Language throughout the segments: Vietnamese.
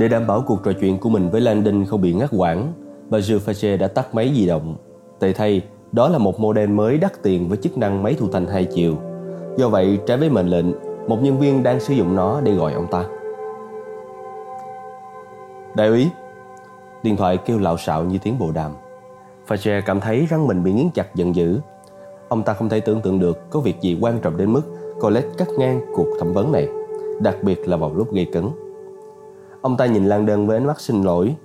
Để đảm bảo cuộc trò chuyện của mình với Landon không bị ngắt quãng, bà Jufache đã tắt máy di động. Tệ thay, đó là một model mới đắt tiền với chức năng máy thu thanh hai chiều. Do vậy, trái với mệnh lệnh, một nhân viên đang sử dụng nó để gọi ông ta. Đại úy, điện thoại kêu lạo xạo như tiếng bộ đàm. Fache cảm thấy răng mình bị nghiến chặt giận dữ. Ông ta không thể tưởng tượng được có việc gì quan trọng đến mức Colette cắt ngang cuộc thẩm vấn này, đặc biệt là vào lúc gây cấn. Ông ta nhìn Lan Đơn với ánh mắt xin lỗi.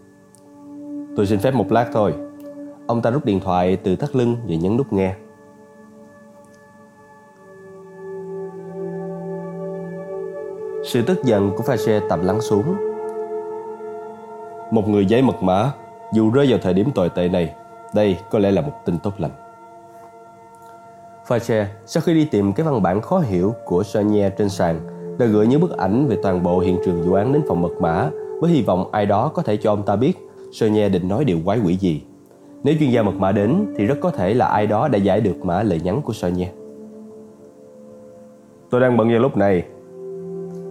Tôi xin phép một lát thôi. Ông ta rút điện thoại từ thắt lưng và nhấn nút nghe. Sự tức giận của Fache tập lắng xuống. Một người giấy mật mã, dù rơi vào thời điểm tồi tệ này, đây có lẽ là một tin tốt lành. Fache sau khi đi tìm cái văn bản khó hiểu của Sonia trên sàn đã gửi những bức ảnh về toàn bộ hiện trường vụ án đến phòng mật mã với hy vọng ai đó có thể cho ông ta biết Sonia định nói điều quái quỷ gì. Nếu chuyên gia mật mã đến thì rất có thể là ai đó đã giải được mã lời nhắn của Sonia. Tôi đang bận vào lúc này.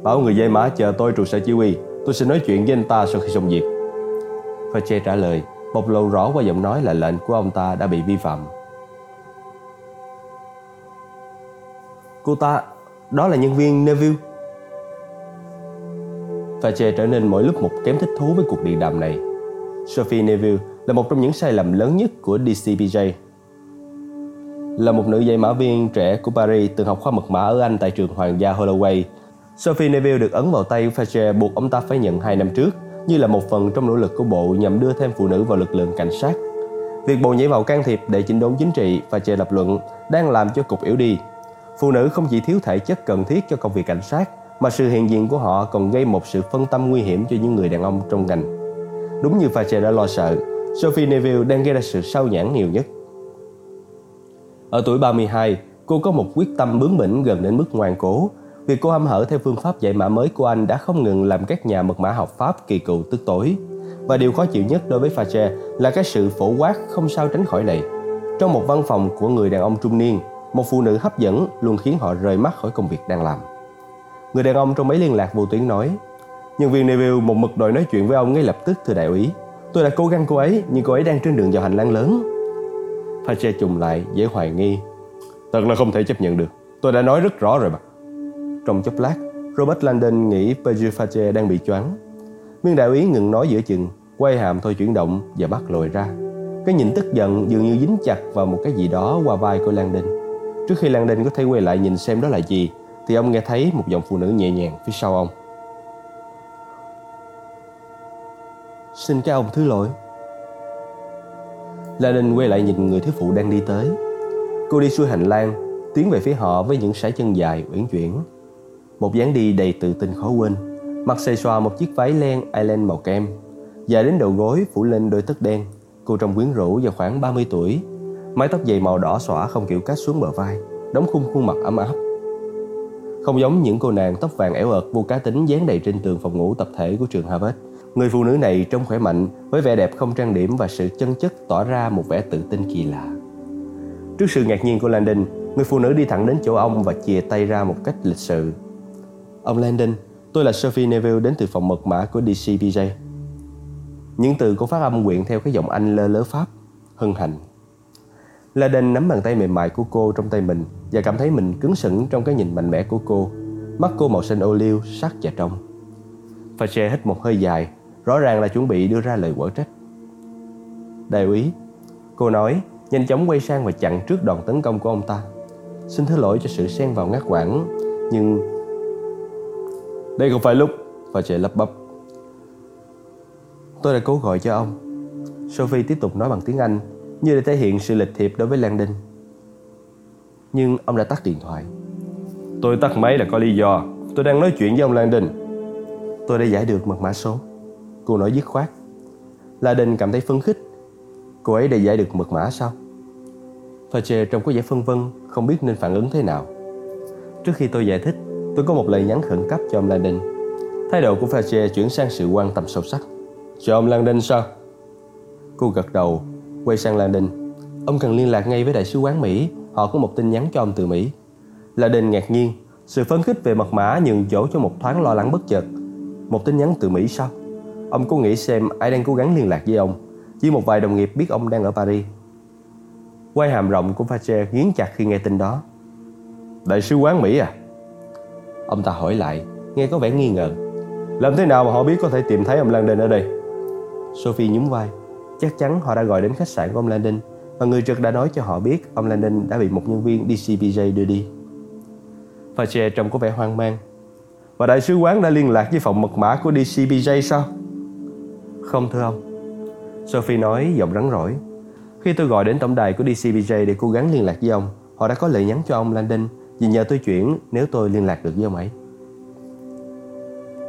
Bảo người dây mã chờ tôi trụ sở chỉ huy. Tôi sẽ nói chuyện với anh ta sau khi xong việc. Fache trả lời, bộc lộ rõ qua giọng nói là lệnh của ông ta đã bị vi phạm. Cô ta, đó là nhân viên Neville. Fache trở nên mỗi lúc một kém thích thú với cuộc điện đàm này. Sophie Neville là một trong những sai lầm lớn nhất của DCPJ. Là một nữ dây mã viên trẻ của Paris từng học khoa mật mã ở Anh tại trường Hoàng gia Holloway, Sophie Neville được ấn vào tay Fache buộc ông ta phải nhận hai năm trước như là một phần trong nỗ lực của bộ nhằm đưa thêm phụ nữ vào lực lượng cảnh sát. Việc bộ nhảy vào can thiệp để chỉnh đốn chính trị và chê lập luận đang làm cho cục yếu đi. Phụ nữ không chỉ thiếu thể chất cần thiết cho công việc cảnh sát, mà sự hiện diện của họ còn gây một sự phân tâm nguy hiểm cho những người đàn ông trong ngành. Đúng như Fache đã lo sợ, Sophie Neville đang gây ra sự sao nhãn nhiều nhất. Ở tuổi 32, cô có một quyết tâm bướng bỉnh gần đến mức ngoan cố. Việc cô hăm hở theo phương pháp dạy mã mới của anh đã không ngừng làm các nhà mật mã học Pháp kỳ cựu tức tối. Và điều khó chịu nhất đối với Fache là cái sự phổ quát không sao tránh khỏi này. Trong một văn phòng của người đàn ông trung niên, một phụ nữ hấp dẫn luôn khiến họ rời mắt khỏi công việc đang làm. Người đàn ông trong máy liên lạc vô tuyến nói, Nhân viên Neville một mực đòi nói chuyện với ông ngay lập tức, thưa đại úy. Tôi đã cố gắng cô ấy, nhưng cô ấy đang trên đường vào hành lang lớn. Fache trùng lại, dễ hoài nghi. Thật là không thể chấp nhận được. Tôi đã nói rất rõ rồi mà. Trong chốc lát, Robert Landon nghĩ Pedro Fache đang bị choáng. Viên đại úy ngừng nói giữa chừng, Quay hàm thôi chuyển động và bắt lồi ra. Cái nhìn tức giận dường như dính chặt vào một cái gì đó qua vai của Landon. Trước khi Landon có thể quay lại nhìn xem đó là gì thì ông nghe thấy một giọng phụ nữ nhẹ nhàng phía sau ông. Xin các ông thứ lỗi. La Ninh quay lại nhìn người thiếu phụ đang đi tới. Cô đi xuôi hành lang, Tiến về phía họ với những sải chân dài, uyển chuyển. Một dáng đi đầy tự tin khó quên. Mặc xề xòa một chiếc váy len Island màu kem. Dài đến đầu gối, phủ lên đôi tất đen. Cô trông quyến rũ và khoảng 30 tuổi. Mái tóc dày màu đỏ xõa không kiểu cắt xuống bờ vai, Đóng khung khuôn mặt ấm áp. Không giống những cô nàng tóc vàng ẻo ợt vô cá tính dán đầy trên tường phòng ngủ tập thể của trường Harvard Người phụ nữ này trông khỏe mạnh với vẻ đẹp không trang điểm và sự chân chất tỏ ra một vẻ tự tin kỳ lạ. Trước sự ngạc nhiên của Landon, người phụ nữ đi thẳng đến chỗ ông và chìa tay ra một cách lịch sự. Ông Landon, tôi là Sophie Neville đến từ phòng mật mã của DCPJ. Những từ cô phát âm quyện theo cái giọng Anh lơ lớ Pháp, hân hạnh. Landon nắm bàn tay mềm mại của cô trong tay mình và cảm thấy mình cứng sững trong cái nhìn mạnh mẽ của cô. Mắt cô màu xanh ô liu, sắc và trong. Fache hít một hơi dài Rõ ràng là chuẩn bị đưa ra lời quở trách. Đại úy Cô nói nhanh chóng quay sang và chặn trước đòn tấn công của ông ta. Xin thứ lỗi cho sự xen vào ngắt quãng Nhưng Đây không phải lúc Và chạy lấp bắp. Tôi đã cố gọi cho ông. Sophie tiếp tục nói bằng tiếng Anh. Như để thể hiện sự lịch thiệp đối với Landon Nhưng ông đã tắt điện thoại. Tôi tắt máy là có lý do. Tôi đang nói chuyện với ông Landon Tôi đã giải được mật mã số. Cô nói dứt khoát. La Đinh cảm thấy phấn khích. Cô ấy đã giải được mật mã sao? Fache trông có vẻ phân vân Không biết nên phản ứng thế nào. Trước khi tôi giải thích Tôi có một lời nhắn khẩn cấp cho ông Landon Thái độ của Fache chuyển sang sự quan tâm sâu sắc. Cho ông Landon sao? Cô gật đầu Quay sang Landon Ông cần liên lạc ngay với đại sứ quán Mỹ Họ có một tin nhắn cho ông từ Mỹ Landon ngạc nhiên Sự phấn khích về mật mã nhường chỗ cho một thoáng lo lắng bất chợt Một tin nhắn từ Mỹ sao Ông cố nghĩ xem ai đang cố gắng liên lạc với ông. Chỉ một vài đồng nghiệp biết ông đang ở Paris. Quay hàm rộng của Fache nghiến chặt khi nghe tin đó. Đại sứ quán Mỹ à? Ông ta hỏi lại, nghe có vẻ nghi ngờ. Làm thế nào mà họ biết có thể tìm thấy ông Landon ở đây? Sophie nhún vai. Chắc chắn họ đã gọi đến khách sạn của ông Landon và người trực đã nói cho họ biết ông Landon đã bị một nhân viên DCPJ đưa đi. Fache trông có vẻ hoang mang. Và đại sứ quán đã liên lạc với phòng mật mã của DCPJ sao? Không thưa ông. Sophie nói giọng rắn rỏi. Khi tôi gọi đến tổng đài của DCPJ để cố gắng liên lạc với ông, họ đã có lời nhắn cho ông Landon vì nhờ tôi chuyển nếu tôi liên lạc được với ông ấy.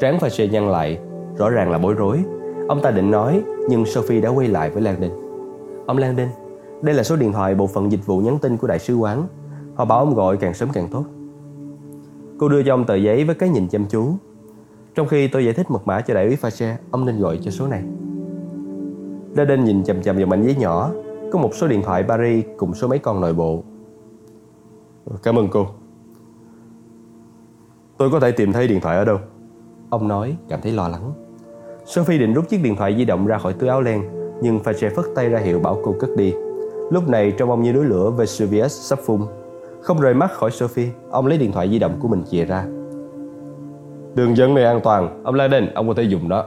Tráng Fache nhăn lại, rõ ràng là bối rối. Ông ta định nói, nhưng Sophie đã quay lại với Landon. Ông Landon, đây là số điện thoại bộ phận dịch vụ nhắn tin của đại sứ quán. Họ bảo ông gọi càng sớm càng tốt. Cô đưa cho ông tờ giấy với cái nhìn chăm chú. Trong khi tôi giải thích mật mã cho đại úy Fache, ông nên gọi cho số này. Landon nhìn chầm chầm vào mảnh giấy nhỏ, có một số điện thoại Paris cùng số máy con nội bộ. Cảm ơn cô. Tôi có thể tìm thấy điện thoại ở đâu? Ông nói, cảm thấy lo lắng. Sophie định rút chiếc điện thoại di động ra khỏi túi áo len, nhưng Fache phất tay ra hiệu bảo cô cất đi. Lúc này trong ông như núi lửa Vesuvius sắp phun. Không rời mắt khỏi Sophie, ông lấy điện thoại di động của mình chìa ra. Đường dẫn này an toàn, ông Laden, ông có thể dùng đó.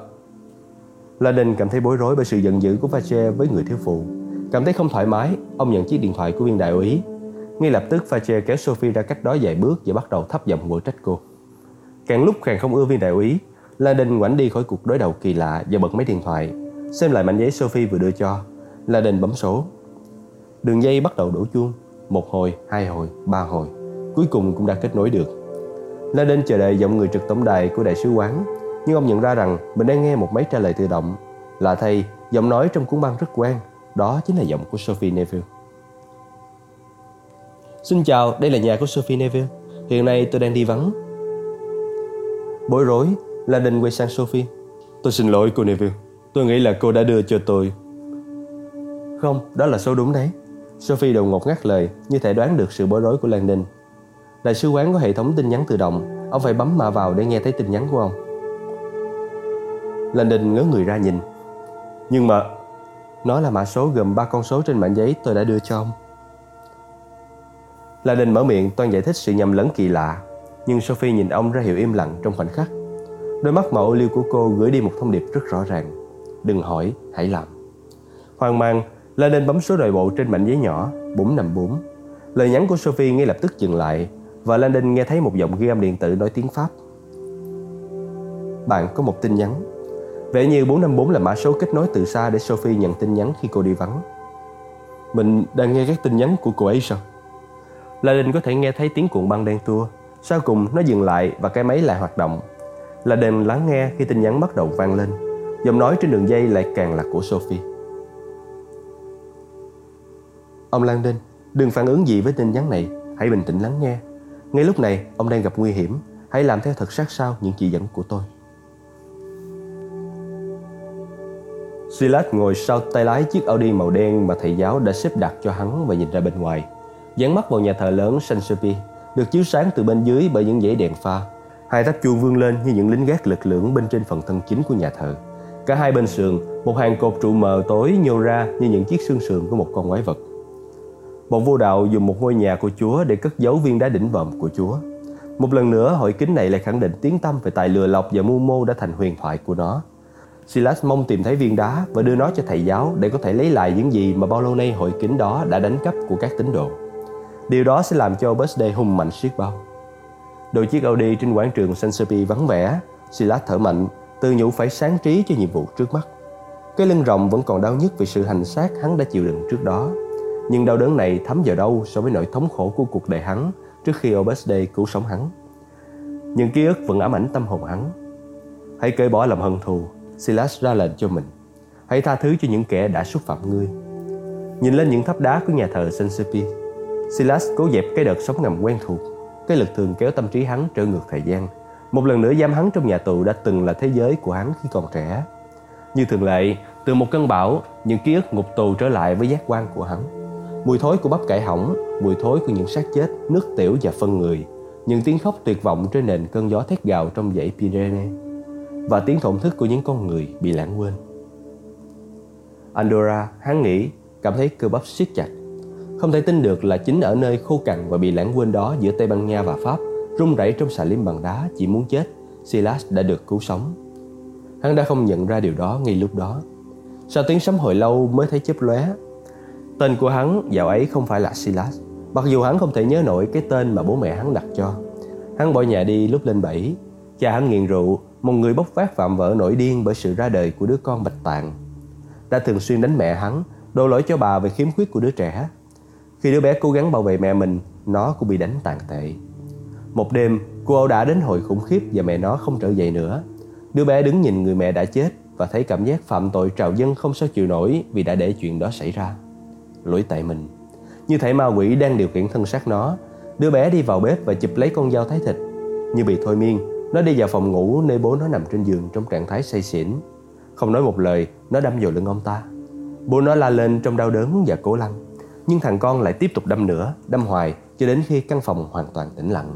Laden cảm thấy bối rối bởi sự giận dữ của Fache với người thiếu phụ. Cảm thấy không thoải mái, ông nhận chiếc điện thoại của viên đại úy. Ngay lập tức Fache kéo Sophie ra cách đó vài bước và bắt đầu thấp giọng quở trách cô. Càng lúc càng không ưa viên đại úy, La Đình ngoảnh đi khỏi cuộc đối đầu kỳ lạ và bật máy điện thoại. Xem lại mảnh giấy Sophie vừa đưa cho. La Đình bấm số. Đường dây bắt đầu đổ chuông. Một hồi, hai hồi, ba hồi. Cuối cùng cũng đã kết nối được. La Đình chờ đợi giọng người trực tổng đài của đại sứ quán. Nhưng ông nhận ra rằng mình đang nghe một máy trả lời tự động. Lạ thay, giọng nói trong cuốn băng rất quen. Đó chính là giọng của Sophie Neville. Xin chào, đây là nhà của Sophie Neville. Hiện nay tôi đang đi vắng. Bối rối, Landon quay sang Sophie. Tôi xin lỗi cô Neville. Tôi nghĩ là cô đã đưa cho tôi. Không, đó là số đúng đấy. Sophie đột ngột ngắt lời, như thể đoán được sự bối rối của Landon. Đại sứ quán có hệ thống tin nhắn tự động, ông phải bấm mã vào để nghe thấy tin nhắn của ông. Landon ngớ người ra nhìn. Nhưng mà, nó là mã số gồm ba con số trên mảnh giấy tôi đã đưa cho ông. Landon mở miệng toan giải thích sự nhầm lẫn kỳ lạ, nhưng Sophie nhìn ông ra hiệu im lặng trong khoảnh khắc. Đôi mắt màu ô liu của cô gửi đi một thông điệp rất rõ ràng. Đừng hỏi, hãy làm. Hoang mang, La nên bấm số nội bộ trên mảnh giấy nhỏ 454. Lời nhắn của Sophie ngay lập tức dừng lại và Landon nghe thấy một giọng ghi âm điện tử nói tiếng Pháp. Bạn có một tin nhắn. Vẻ như 454 là mã số kết nối từ xa để Sophie nhận tin nhắn khi cô đi vắng. Mình đang nghe các tin nhắn của cô ấy sao? Landon có thể nghe thấy tiếng cuộn băng đen tua. Sau cùng nó dừng lại và cái máy lại hoạt động là Landon lắng nghe khi tin nhắn bắt đầu vang lên. Giọng nói trên đường dây lại càng là của Sophie. Ông Lan Đinh, đừng phản ứng gì với tin nhắn này, hãy bình tĩnh lắng nghe. Ngay lúc này, ông đang gặp nguy hiểm, hãy làm theo thật sát sao những chỉ dẫn của tôi. Silas ngồi sau tay lái chiếc Audi màu đen mà thầy giáo đã xếp đặt cho hắn và nhìn ra bên ngoài. Dán mắt vào nhà thờ lớn Saint-Sophie, được chiếu sáng từ bên dưới bởi những dãy đèn pha. Hai tháp chuông vươn lên như những lính gác lực lưỡng bên trên phần thân chính của nhà thờ. Cả hai bên sườn, một hàng cột trụ mờ tối nhô ra như những chiếc xương sườn của một con quái vật. Bọn vô đạo dùng một ngôi nhà của Chúa để cất giấu viên đá đỉnh vòm của Chúa. Một lần nữa, hội kính này lại khẳng định tiếng tâm về tài lừa lọc và mưu mô đã thành huyền thoại của nó. Silas mong tìm thấy viên đá và đưa nó cho thầy giáo để có thể lấy lại những gì mà bao lâu nay hội kính đó đã đánh cắp của các tín đồ. Điều đó sẽ làm cho birthday hùng mạnh siết bao. Đôi chiếc Audi trên quảng trường Saint-Sophie vắng vẻ, Silas thở mạnh, tự nhủ phải sáng trí cho nhiệm vụ trước mắt. Cái lưng rộng vẫn còn đau nhức vì sự hành xác hắn đã chịu đựng trước đó nhưng đau đớn này thấm vào đâu so với nỗi thống khổ của cuộc đời hắn trước khi Obesday cứu sống hắn. Những ký ức vẫn ám ảnh tâm hồn hắn. Hãy cởi bỏ lòng hận thù, Silas ra lệnh cho mình. Hãy tha thứ cho những kẻ đã xúc phạm ngươi. Nhìn lên những tháp đá của nhà thờ Sensepi, Silas cố dẹp cái đợt sống ngầm quen thuộc. Cái lực thường kéo tâm trí hắn trở ngược thời gian. Một lần nữa giam hắn trong nhà tù đã từng là thế giới của hắn khi còn trẻ. Như thường lệ, từ một cơn bão, những ký ức ngục tù trở lại với giác quan của hắn mùi thối của bắp cải hỏng, mùi thối của những xác chết, nước tiểu và phân người, những tiếng khóc tuyệt vọng trên nền cơn gió thét gào trong dãy Pyrenees. và tiếng thổn thức của những con người bị lãng quên. Andorra, hắn nghĩ, cảm thấy cơ bắp siết chặt. Không thể tin được là chính ở nơi khô cằn và bị lãng quên đó giữa Tây Ban Nha và Pháp, rung rẩy trong xà lim bằng đá chỉ muốn chết, Silas đã được cứu sống. Hắn đã không nhận ra điều đó ngay lúc đó. Sau tiếng sấm hồi lâu mới thấy chớp lóe. Tên của hắn dạo ấy không phải là Silas, mặc dù hắn không thể nhớ nổi cái tên mà bố mẹ hắn đặt cho. Hắn bỏ nhà đi lúc lên bảy. Cha hắn nghiện rượu, một người bốc phát phạm vợ nổi điên bởi sự ra đời của đứa con bạch tạng. Đã thường xuyên đánh mẹ hắn, đổ lỗi cho bà về khiếm khuyết của đứa trẻ. Khi đứa bé cố gắng bảo vệ mẹ mình, nó cũng bị đánh tàn tệ. Một đêm, cô ẩu đã đến hồi khủng khiếp và mẹ nó không trở dậy nữa. Đứa bé đứng nhìn người mẹ đã chết và thấy cảm giác phạm tội trào dâng không sao chịu nổi vì đã để chuyện đó xảy ra. Lỗi tại mình. Như thể ma quỷ đang điều khiển thân xác nó, đứa bé đi vào bếp và chụp lấy con dao thái thịt. Như bị thôi miên, nó đi vào phòng ngủ nơi bố nó nằm trên giường trong trạng thái say xỉn. Không nói một lời, nó đâm vào lưng ông ta. Bố nó la lên trong đau đớn và cố lăn. Nhưng thằng con lại tiếp tục đâm nữa, đâm hoài cho đến khi căn phòng hoàn toàn tĩnh lặng.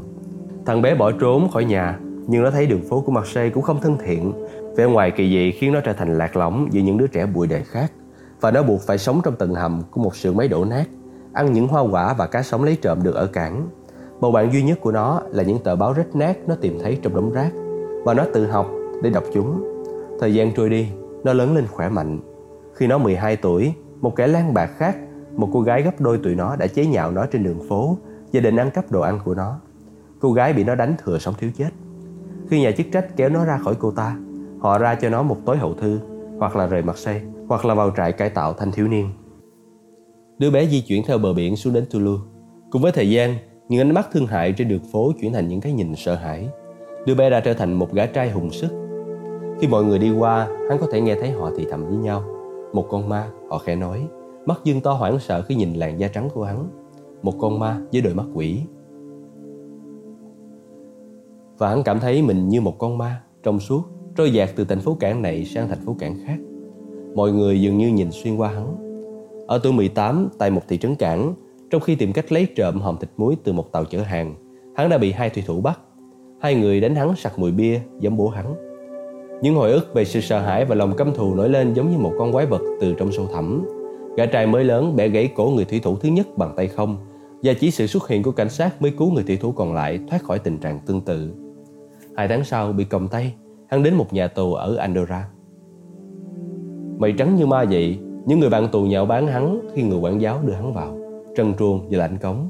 Thằng bé bỏ trốn khỏi nhà, nhưng nó thấy đường phố của Marseille cũng không thân thiện. Vẻ ngoài kỳ dị khiến nó trở thành lạc lõng giữa những đứa trẻ bụi đời khác. Và nó buộc phải sống trong tầng hầm của một xưởng máy đổ nát, ăn những hoa quả và cá sống lấy trộm được ở cảng. Bầu bạn duy nhất của nó là những tờ báo rách nát nó tìm thấy trong đống rác và nó tự học để đọc chúng. Thời gian trôi đi, nó lớn lên khỏe mạnh. Khi nó 12 tuổi, một kẻ lang bạc khác, một cô gái gấp đôi tuổi nó đã chế nhạo nó trên đường phố và định ăn cắp đồ ăn của nó. Cô gái bị nó đánh thừa sống thiếu chết. Khi nhà chức trách kéo nó ra khỏi cô ta, họ ra cho nó một tối hậu thư, hoặc là rời mặt xe, hoặc là vào trại cải tạo thanh thiếu niên. Đứa bé di chuyển theo bờ biển xuống đến Toulouse. Cùng với thời gian, những ánh mắt thương hại trên đường phố chuyển thành những cái nhìn sợ hãi. Đứa bé đã trở thành một gã trai hùng sức. Khi mọi người đi qua, hắn có thể nghe thấy họ thì thầm với nhau. Một con ma, họ khẽ nói, mắt dương to hoảng sợ khi nhìn làn da trắng của hắn. Một con ma với đôi mắt quỷ. Và hắn cảm thấy mình như một con ma, trong suốt, trôi dạt từ thành phố cảng này sang thành phố cảng khác. Mọi người dường như nhìn xuyên qua hắn. Ở tuổi 18, tại một thị trấn cảng, trong khi tìm cách lấy trộm hòm thịt muối từ một tàu chở hàng, hắn đã bị hai thủy thủ bắt. Hai người đánh hắn sặc mùi bia, giống bố hắn. Những hồi ức về sự sợ hãi và lòng căm thù nổi lên giống như một con quái vật từ trong sâu thẳm. Gã trai mới lớn bẻ gãy cổ người thủy thủ thứ nhất bằng tay không, và chỉ sự xuất hiện của cảnh sát mới cứu người thủy thủ còn lại thoát khỏi tình trạng tương tự. Hai tháng sau bị còng tay, hắn đến một nhà tù ở Andorra. Mày trắng như ma vậy, những người bạn tù nhạo bán hắn khi người quản giáo đưa hắn vào trần truồng và lạnh cống.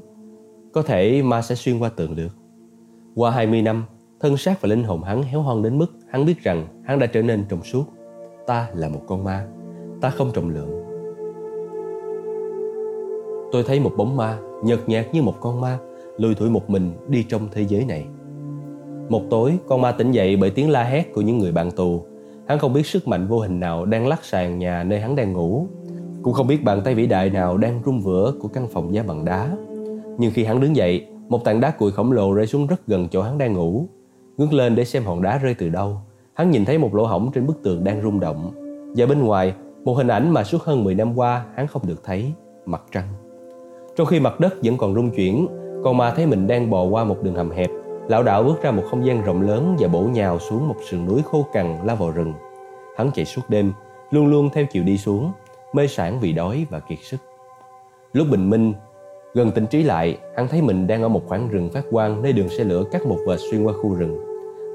Có thể ma sẽ xuyên qua tường được. Qua 20 năm, thân xác và linh hồn hắn héo hon đến mức hắn biết rằng hắn đã trở nên trong suốt. Ta là một con ma, ta không trọng lượng. Tôi thấy một bóng ma, nhợt nhạt như một con ma, lùi thủi một mình đi trong thế giới này. Một tối, con ma tỉnh dậy bởi tiếng la hét của những người bạn tù. Hắn không biết sức mạnh vô hình nào đang lắc sàn nhà nơi hắn đang ngủ cũng không biết bàn tay vĩ đại nào đang rung vữa của căn phòng giá bằng đá. Nhưng khi hắn đứng dậy, một tảng đá cuội khổng lồ rơi xuống rất gần chỗ hắn đang ngủ. Ngước lên để xem hòn đá rơi từ đâu. Hắn nhìn thấy một lỗ hổng trên bức tường đang rung động. Và bên ngoài, một hình ảnh mà suốt hơn 10 năm qua hắn không được thấy, mặt trăng. Trong khi mặt đất vẫn còn rung chuyển, con ma thấy mình đang bò qua một đường hầm hẹp, lão đạo bước ra một không gian rộng lớn và bổ nhào xuống một sườn núi khô cằn lao vào rừng. Hắn chạy suốt đêm, luôn luôn theo chiều đi xuống, mê sản vì đói và kiệt sức. Lúc bình minh, gần tỉnh trí lại, hắn thấy mình đang ở một khoảng rừng phát quang nơi đường xe lửa cắt một vệt xuyên qua khu rừng.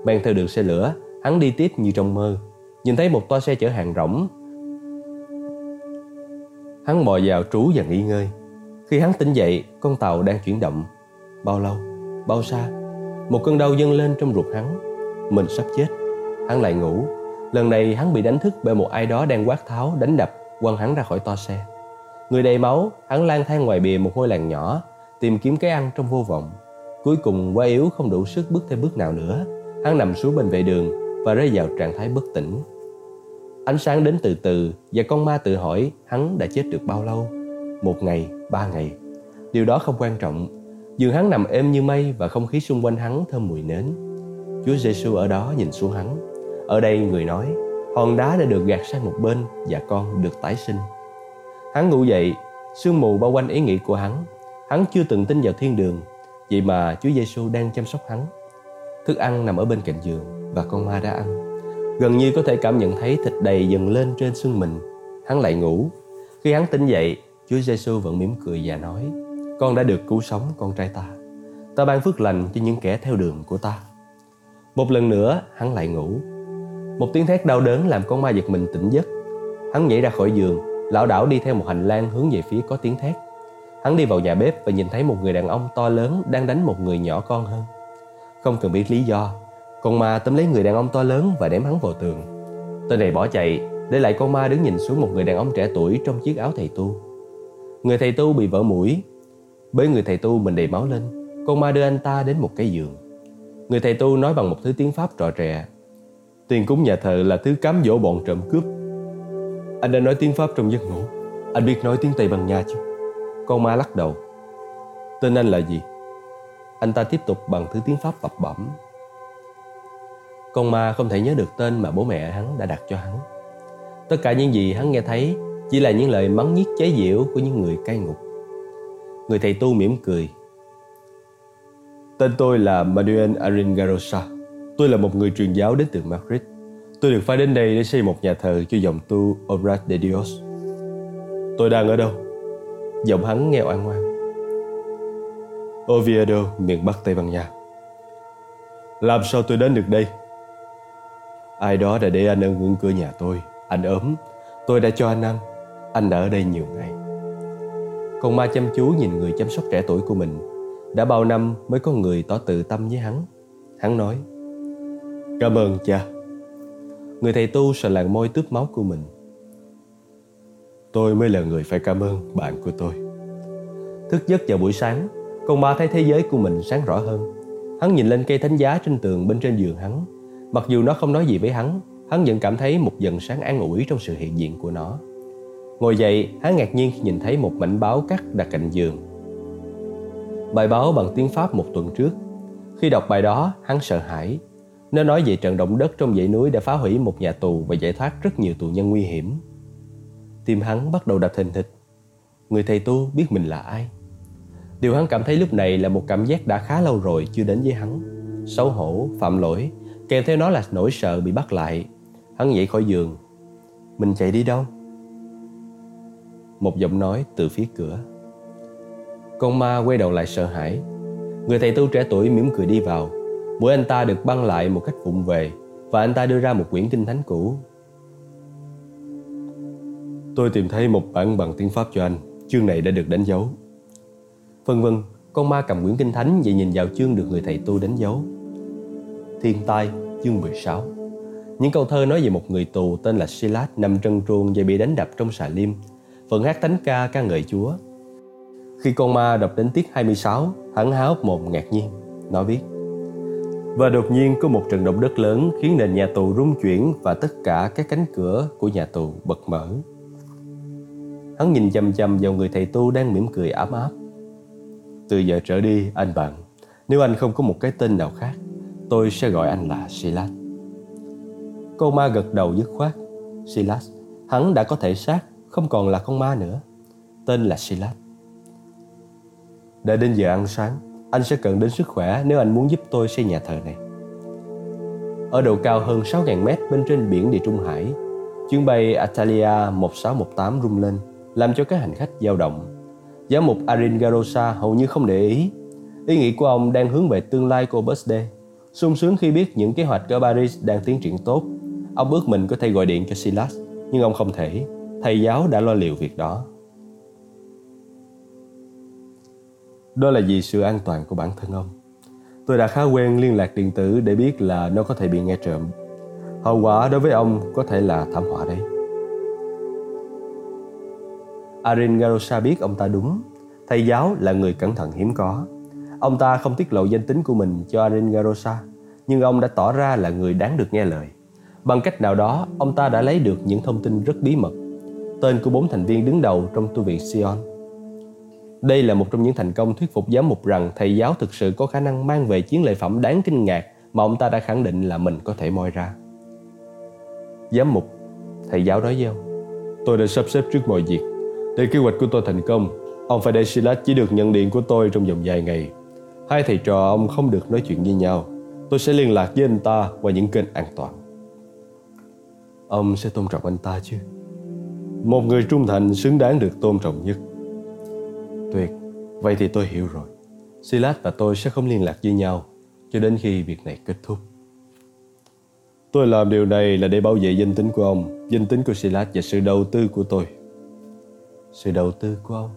Men theo đường xe lửa, hắn đi tiếp như trong mơ, nhìn thấy một toa xe chở hàng rỗng. Hắn bò vào trú và nghỉ ngơi. Khi hắn tỉnh dậy, con tàu đang chuyển động. Bao lâu? Bao xa? Một cơn đau dâng lên trong ruột hắn. Mình sắp chết. Hắn lại ngủ. Lần này hắn bị đánh thức bởi một ai đó đang quát tháo, đánh đập quăng hắn ra khỏi toa xe. Người đầy máu, hắn lang thang ngoài bìa một ngôi làng nhỏ, tìm kiếm cái ăn trong vô vọng. Cuối cùng quá yếu không đủ sức bước thêm bước nào nữa, hắn nằm xuống bên vệ đường và rơi vào trạng thái bất tỉnh. Ánh sáng đến từ từ và con ma tự hỏi hắn đã chết được bao lâu? Một ngày, ba ngày. Điều đó không quan trọng. Giường hắn nằm êm như mây và không khí xung quanh hắn thơm mùi nến. Chúa Giêsu ở đó nhìn xuống hắn. Ở đây người nói, hòn đá đã được gạt sang một bên và con được tái sinh. Hắn ngủ dậy, sương mù bao quanh ý nghĩ của hắn. Hắn chưa từng tin vào thiên đường, vậy mà Chúa Giêsu đang chăm sóc hắn. Thức ăn nằm ở bên cạnh giường và con ma đã ăn. Gần như có thể cảm nhận thấy thịt đầy dần lên trên xương mình. Hắn lại ngủ. Khi hắn tỉnh dậy, Chúa Giêsu vẫn mỉm cười và nói: "Con đã được cứu sống, con trai ta. Ta ban phước lành cho những kẻ theo đường của ta." Một lần nữa, hắn lại ngủ. Một tiếng thét đau đớn làm con ma giật mình tỉnh giấc. Hắn nhảy ra khỏi giường, lão đảo đi theo một hành lang hướng về phía có tiếng thét. Hắn đi vào nhà bếp và nhìn thấy một người đàn ông to lớn đang đánh một người nhỏ con hơn. Không cần biết lý do, con ma tóm lấy người đàn ông to lớn và ném hắn vào tường. Tên này bỏ chạy, để lại con ma đứng nhìn xuống một người đàn ông trẻ tuổi trong chiếc áo thầy tu. Người thầy tu bị vỡ mũi, Bế người thầy tu mình đầy máu lên, con ma đưa anh ta đến một cái giường. Người thầy tu nói bằng một thứ tiếng Pháp trò trè. Tiền cúng nhà thờ là thứ cám dỗ bọn trộm cướp. Anh đã nói tiếng Pháp trong giấc ngủ. Anh biết nói tiếng Tây Ban Nha chứ? Con ma lắc đầu. Tên anh là gì? Anh ta tiếp tục bằng thứ tiếng Pháp bập bẩm. Con ma không thể nhớ được tên mà bố mẹ hắn đã đặt cho hắn. Tất cả những gì hắn nghe thấy chỉ là những lời mắng nhiếc chế giễu của những người cai ngục. Người thầy tu mỉm cười. Tên tôi là Manuel Aringarosa. Tôi là một người truyền giáo đến từ Madrid. Tôi được phái đến đây để xây một nhà thờ cho dòng tu Obras de Dios. Tôi đang ở đâu? Giọng hắn nghe oan ngoan Oviedo, miền Bắc Tây Ban Nha. Làm sao tôi đến được đây? Ai đó đã để anh ở ngưỡng cửa nhà tôi. Anh ốm, tôi đã cho anh ăn. Anh đã ở đây nhiều ngày. Con ma chăm chú nhìn người chăm sóc trẻ tuổi của mình. Đã bao năm mới có người tỏ tự tâm với hắn. Hắn nói, Cảm ơn cha. Người thầy tu sờ làn môi tướp máu của mình. Tôi mới là người phải cảm ơn bạn của tôi. Thức giấc vào buổi sáng, con ma thấy thế giới của mình sáng rõ hơn. Hắn nhìn lên cây thánh giá trên tường bên trên giường hắn. Mặc dù nó không nói gì với hắn, hắn vẫn cảm thấy một dần sáng an ủi trong sự hiện diện của nó. Ngồi dậy, hắn ngạc nhiên khi nhìn thấy một mảnh báo cắt đặt cạnh giường. Bài báo bằng tiếng Pháp một tuần trước. Khi đọc bài đó, hắn sợ hãi. Nó nói về trận động đất trong dãy núi đã phá hủy một nhà tù và giải thoát rất nhiều tù nhân nguy hiểm. Tim hắn bắt đầu đập thình thịch. Người thầy tu biết mình là ai. Điều hắn cảm thấy lúc này là một cảm giác đã khá lâu rồi chưa đến với hắn. Xấu hổ, phạm lỗi, kèm theo nó là nỗi sợ bị bắt lại. Hắn dậy khỏi giường. Mình chạy đi đâu? Một giọng nói từ phía cửa. Con ma quay đầu lại sợ hãi. Người thầy tu trẻ tuổi mỉm cười đi vào. Mũi anh ta được băng lại một cách vụng về và anh ta đưa ra một quyển kinh thánh cũ. Tôi tìm thấy một bản bằng tiếng Pháp cho anh. Chương này đã được đánh dấu. Vân vân, con ma cầm quyển kinh thánh và nhìn vào chương được người thầy tu đánh dấu. Thiên tai, chương 16 Những câu thơ nói về một người tù tên là Silas nằm trân truồng và bị đánh đập trong xà liêm. Phần hát thánh ca ca ngợi Chúa. Khi con ma đọc đến tiết 26, hắn há hốc mồm ngạc nhiên. Nó viết Và đột nhiên có một trận động đất lớn khiến nền nhà tù rung chuyển và tất cả các cánh cửa của nhà tù bật mở. Hắn nhìn chầm chầm vào người thầy tu đang mỉm cười ấm áp. Từ giờ trở đi, anh bạn, nếu anh không có một cái tên nào khác, tôi sẽ gọi anh là Silas. Con ma gật đầu dứt khoát. Silas, hắn đã có thể xác, không còn là con ma nữa. Tên là Silas. Đã đến giờ ăn sáng, anh sẽ cần đến sức khỏe nếu anh muốn giúp tôi xây nhà thờ này. Ở độ cao hơn 6.000 mét bên trên biển Địa Trung Hải, chuyến bay Atalia 1618 rung lên, làm cho các hành khách dao động Giám mục Arin Garosa hầu như không để ý. Ý nghĩ của ông đang hướng về tương lai của Birthday. sung sướng khi biết những kế hoạch của Paris đang tiến triển tốt. Ông ước mình có thể gọi điện cho Silas, nhưng ông không thể. Thầy giáo đã lo liệu việc đó. Đó là vì sự an toàn của bản thân ông. Tôi đã khá quen liên lạc điện tử để biết là nó có thể bị nghe trộm. Hậu quả đối với ông có thể là thảm họa đấy. Arin Garosa biết ông ta đúng. Thầy giáo là người cẩn thận hiếm có. Ông ta không tiết lộ danh tính của mình cho Arin Garosa, nhưng ông đã tỏ ra là người đáng được nghe lời. Bằng cách nào đó, ông ta đã lấy được những thông tin rất bí mật. Tên của bốn thành viên đứng đầu trong tu viện Sion. Đây là một trong những thành công thuyết phục giám mục rằng thầy giáo thực sự có khả năng mang về chiến lợi phẩm đáng kinh ngạc mà ông ta đã khẳng định là mình có thể moi ra. Giám mục, thầy giáo nói với ông, tôi đã sắp xếp trước mọi việc để kế hoạch của tôi thành công, ông phải để Silas chỉ được nhận điện của tôi trong vòng vài ngày. Hai thầy trò ông không được nói chuyện với nhau. Tôi sẽ liên lạc với anh ta qua những kênh an toàn. Ông sẽ tôn trọng anh ta chứ một người trung thành xứng đáng được tôn trọng nhất. Tuyệt. Vậy thì tôi hiểu rồi. Silas và tôi sẽ không liên lạc với nhau Cho đến khi việc này kết thúc. Tôi làm điều này là để bảo vệ danh tính của ông, Danh tính của Silas và sự đầu tư của tôi. Sự đầu tư của ông?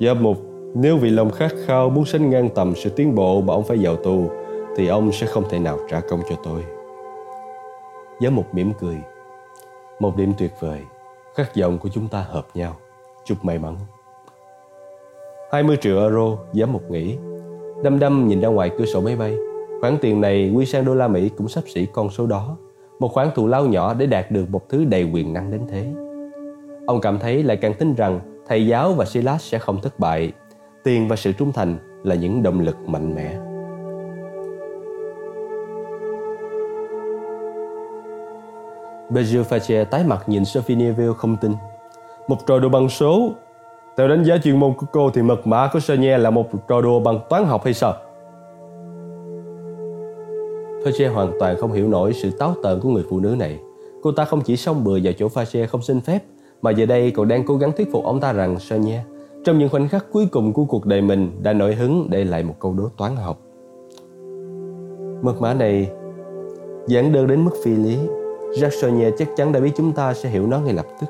Giám mục, Nếu vì lòng khát khao muốn sánh ngang tầm sự tiến bộ mà ông phải vào tù, Thì ông sẽ không thể nào trả công cho tôi. Giám mục mỉm cười. Một điểm tuyệt vời. Khát vọng của chúng ta hợp nhau. Chúc may mắn. 20 triệu euro giá một nghĩ Đâm đâm nhìn ra ngoài cửa sổ máy bay. Khoản tiền này quy sang đô la Mỹ cũng sắp xỉ con số đó. Một khoản thù lao nhỏ để đạt được một thứ đầy quyền năng đến thế. Ông cảm thấy lại càng tin rằng thầy giáo và Silas sẽ không thất bại. Tiền và sự trung thành là những động lực mạnh mẽ. Berger Fache tái mặt nhìn Sophie Neville không tin. Một trò đùa bằng số. Theo đánh giá chuyên môn của cô thì mật mã của Sonia là một trò đùa bằng toán học hay sao? Fache hoàn toàn không hiểu nổi sự táo tợn của người phụ nữ này. Cô ta không chỉ xông bừa vào chỗ Fache không xin phép, mà giờ đây còn đang cố gắng thuyết phục ông ta rằng Sonia, trong những khoảnh khắc cuối cùng của cuộc đời mình đã nổi hứng để lại một câu đố toán học. Mật mã này giản đơn đến mức phi lý Jacksonia chắc chắn đã biết chúng ta sẽ hiểu nó ngay lập tức.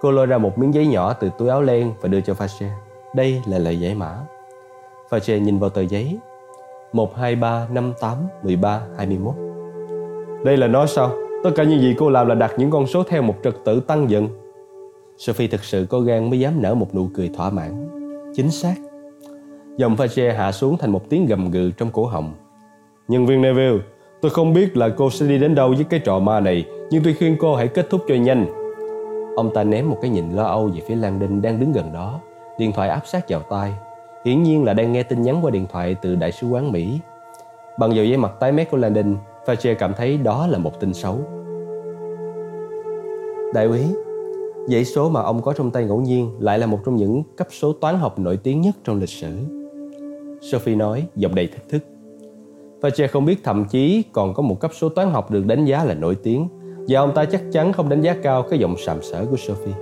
Cô lôi ra một miếng giấy nhỏ từ túi áo len và đưa cho Fache. Đây là lời giải mã. Fache nhìn vào tờ giấy. 1, 2, 3, 5, 8, 13, 21. Đây là nó sao? Tất cả những gì cô làm là đặt những con số theo một trật tự tăng dần. Sophie thực sự có gan mới dám nở một nụ cười thỏa mãn. Chính xác. Dòng Fache hạ xuống thành một tiếng gầm gừ trong cổ họng. Nhân viên Neville, Tôi không biết là cô sẽ đi đến đâu với cái trò ma này, nhưng tôi khuyên cô hãy kết thúc cho nhanh. Ông ta ném một cái nhìn lo âu về phía Lan Đinh đang đứng gần đó, điện thoại áp sát vào tai. Hiển nhiên là đang nghe tin nhắn qua điện thoại từ Đại sứ quán Mỹ. Bằng vào giấy mặt tái mét của Landon, Fache cảm thấy đó là một tin xấu. Đại úy, dãy số mà ông có trong tay ngẫu nhiên lại là một trong những cấp số toán học nổi tiếng nhất trong lịch sử. Sophie nói, giọng đầy thách thức. Fache không biết thậm chí còn có một cấp số toán học được đánh giá là nổi tiếng và ông ta chắc chắn không đánh giá cao cái giọng sàm sỡ của Sophie.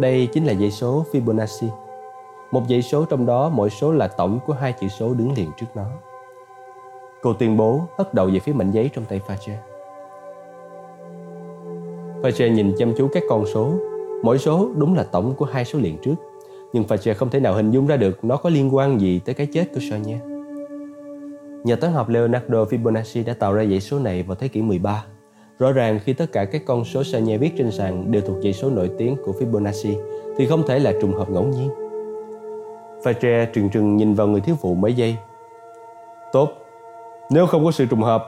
Đây chính là dãy số Fibonacci. Một dãy số trong đó mỗi số là tổng của hai chữ số đứng liền trước nó. Cô tuyên bố hất đầu về phía mảnh giấy trong tay Fache. Fache nhìn chăm chú các con số. Mỗi số đúng là tổng của hai số liền trước. Nhưng Fache không thể nào hình dung ra được nó có liên quan gì tới cái chết của Sonia. Nhà toán học Leonardo Fibonacci đã tạo ra dãy số này vào thế kỷ 13. Rõ ràng khi tất cả các con số Sanya viết trên sàn đều thuộc dãy số nổi tiếng của Fibonacci thì không thể là trùng hợp ngẫu nhiên. Fache trừng trừng nhìn vào người thiếu phụ mấy giây. Tốt, nếu không có sự trùng hợp,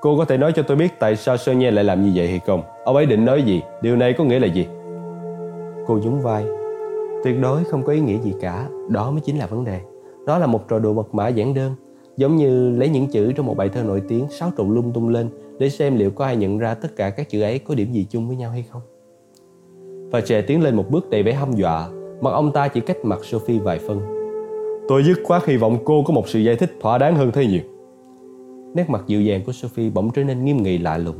cô có thể nói cho tôi biết tại sao Sonia lại làm như vậy hay không? Ông ấy định nói gì? Điều này có nghĩa là gì? Cô nhún vai. Tuyệt đối không có ý nghĩa gì cả, đó mới chính là vấn đề. Đó là một trò đùa mật mã giản đơn Giống như lấy những chữ trong một bài thơ nổi tiếng xáo trộn lung tung lên để xem liệu có ai nhận ra tất cả các chữ ấy có điểm gì chung với nhau hay không. Và trẻ tiến lên một bước đầy vẻ hăm dọa, mặt ông ta chỉ cách mặt Sophie vài phân. Tôi dứt khoát hy vọng cô có một sự giải thích thỏa đáng hơn thế nhiều. Nét mặt dịu dàng của Sophie bỗng trở nên nghiêm nghị lạ lùng.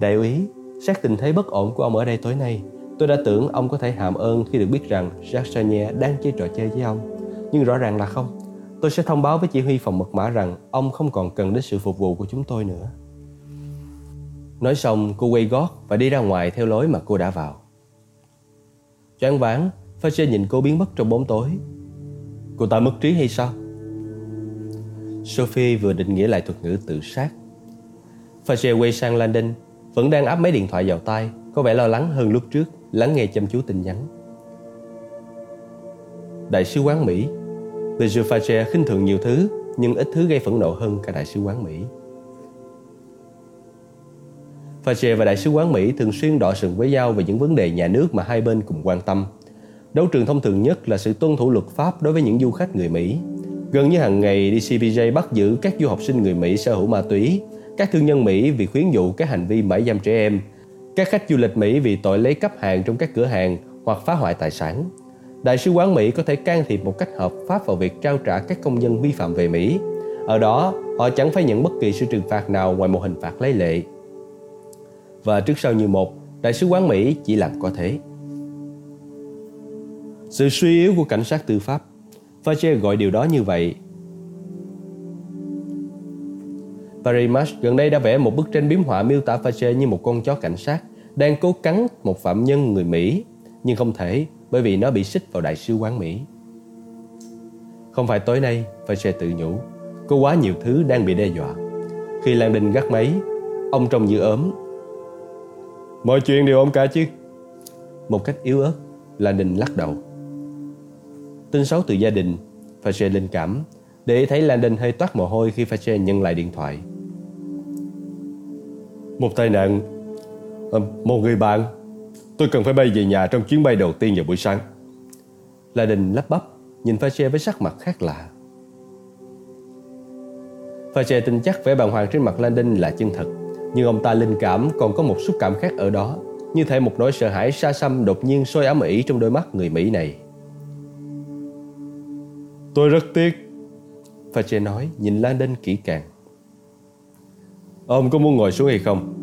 Đại úy, xét tình thế bất ổn của ông ở đây tối nay, tôi đã tưởng ông có thể hàm ơn khi được biết rằng Jacques Chanier đang chơi trò chơi với ông. Nhưng rõ ràng là không. Tôi sẽ thông báo với chỉ huy phòng mật mã rằng ông không còn cần đến sự phục vụ của chúng tôi nữa. Nói xong, cô quay gót và đi ra ngoài theo lối mà cô đã vào. Choáng váng, Fasher nhìn cô biến mất trong bóng tối. Cô ta mất trí hay sao? Sophie vừa định nghĩa lại thuật ngữ tự sát. Fasher quay sang Landon, vẫn đang áp mấy điện thoại vào tay, có vẻ lo lắng hơn lúc trước, lắng nghe chăm chú tin nhắn. Đại sứ quán Mỹ Le Fache khinh thường nhiều thứ, nhưng ít thứ gây phẫn nộ hơn cả đại sứ quán Mỹ. Fache và đại sứ quán Mỹ thường xuyên đọ sừng với nhau về những vấn đề nhà nước mà hai bên cùng quan tâm. Đấu trường thông thường nhất là sự tuân thủ luật pháp đối với những du khách người Mỹ. Gần như hàng ngày, DCBJ bắt giữ các du học sinh người Mỹ sở hữu ma túy, các thương nhân Mỹ vì khuyến dụ các hành vi mãi giam trẻ em, các khách du lịch Mỹ vì tội lấy cắp hàng trong các cửa hàng hoặc phá hoại tài sản, Đại sứ quán Mỹ có thể can thiệp một cách hợp pháp vào việc trao trả các công dân vi phạm về Mỹ. Ở đó, họ chẳng phải nhận bất kỳ sự trừng phạt nào ngoài một hình phạt lấy lệ. Và trước sau như một, đại sứ quán Mỹ chỉ làm có thế. Sự suy yếu của cảnh sát tư pháp Fache gọi điều đó như vậy Paris gần đây đã vẽ một bức tranh biếm họa miêu tả Fache như một con chó cảnh sát đang cố cắn một phạm nhân người Mỹ, nhưng không thể bởi vì nó bị xích vào đại sứ quán Mỹ. Không phải tối nay, Fache tự nhủ, có quá nhiều thứ đang bị đe dọa. Khi Lan Đình gắt máy, ông trông như ốm. Mọi chuyện đều ổn cả chứ. Một cách yếu ớt, Lan đình lắc đầu. Tin xấu từ gia đình, Fache linh cảm, để thấy Landon hơi toát mồ hôi khi Fache nhận lại điện thoại. Một tai nạn ờ, Một người bạn Tôi cần phải bay về nhà trong chuyến bay đầu tiên vào buổi sáng La Đình lắp bắp, Nhìn Fache với sắc mặt khác lạ Fache tin chắc vẻ bàng hoàng trên mặt Landon là chân thật, Nhưng ông ta linh cảm còn có một xúc cảm khác ở đó, Như thể một nỗi sợ hãi xa xăm đột nhiên sôi ám ỉ trong đôi mắt người Mỹ này Tôi rất tiếc, Fache nói, nhìn Landon kỹ càng Ông có muốn ngồi xuống hay không?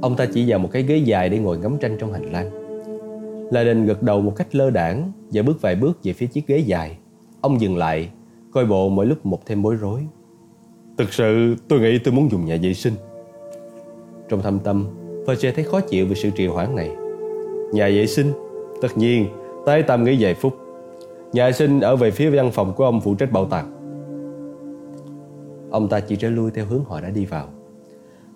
Ông ta chỉ vào một cái ghế dài để ngồi ngắm tranh trong hành lang. La Đình gật đầu một cách lơ đảng và bước vài bước về phía chiếc ghế dài. Ông dừng lại, coi bộ mỗi lúc một thêm bối rối. Thực sự tôi nghĩ tôi muốn dùng nhà vệ sinh. Trong thâm tâm, Ferche thấy khó chịu về sự trì hoãn này. Nhà vệ sinh? Tất nhiên, tái tâm nghĩ vài phút. Nhà vệ sinh ở về phía văn phòng của ông phụ trách bảo tàng. Ông ta chỉ trở lui theo hướng họ đã đi vào.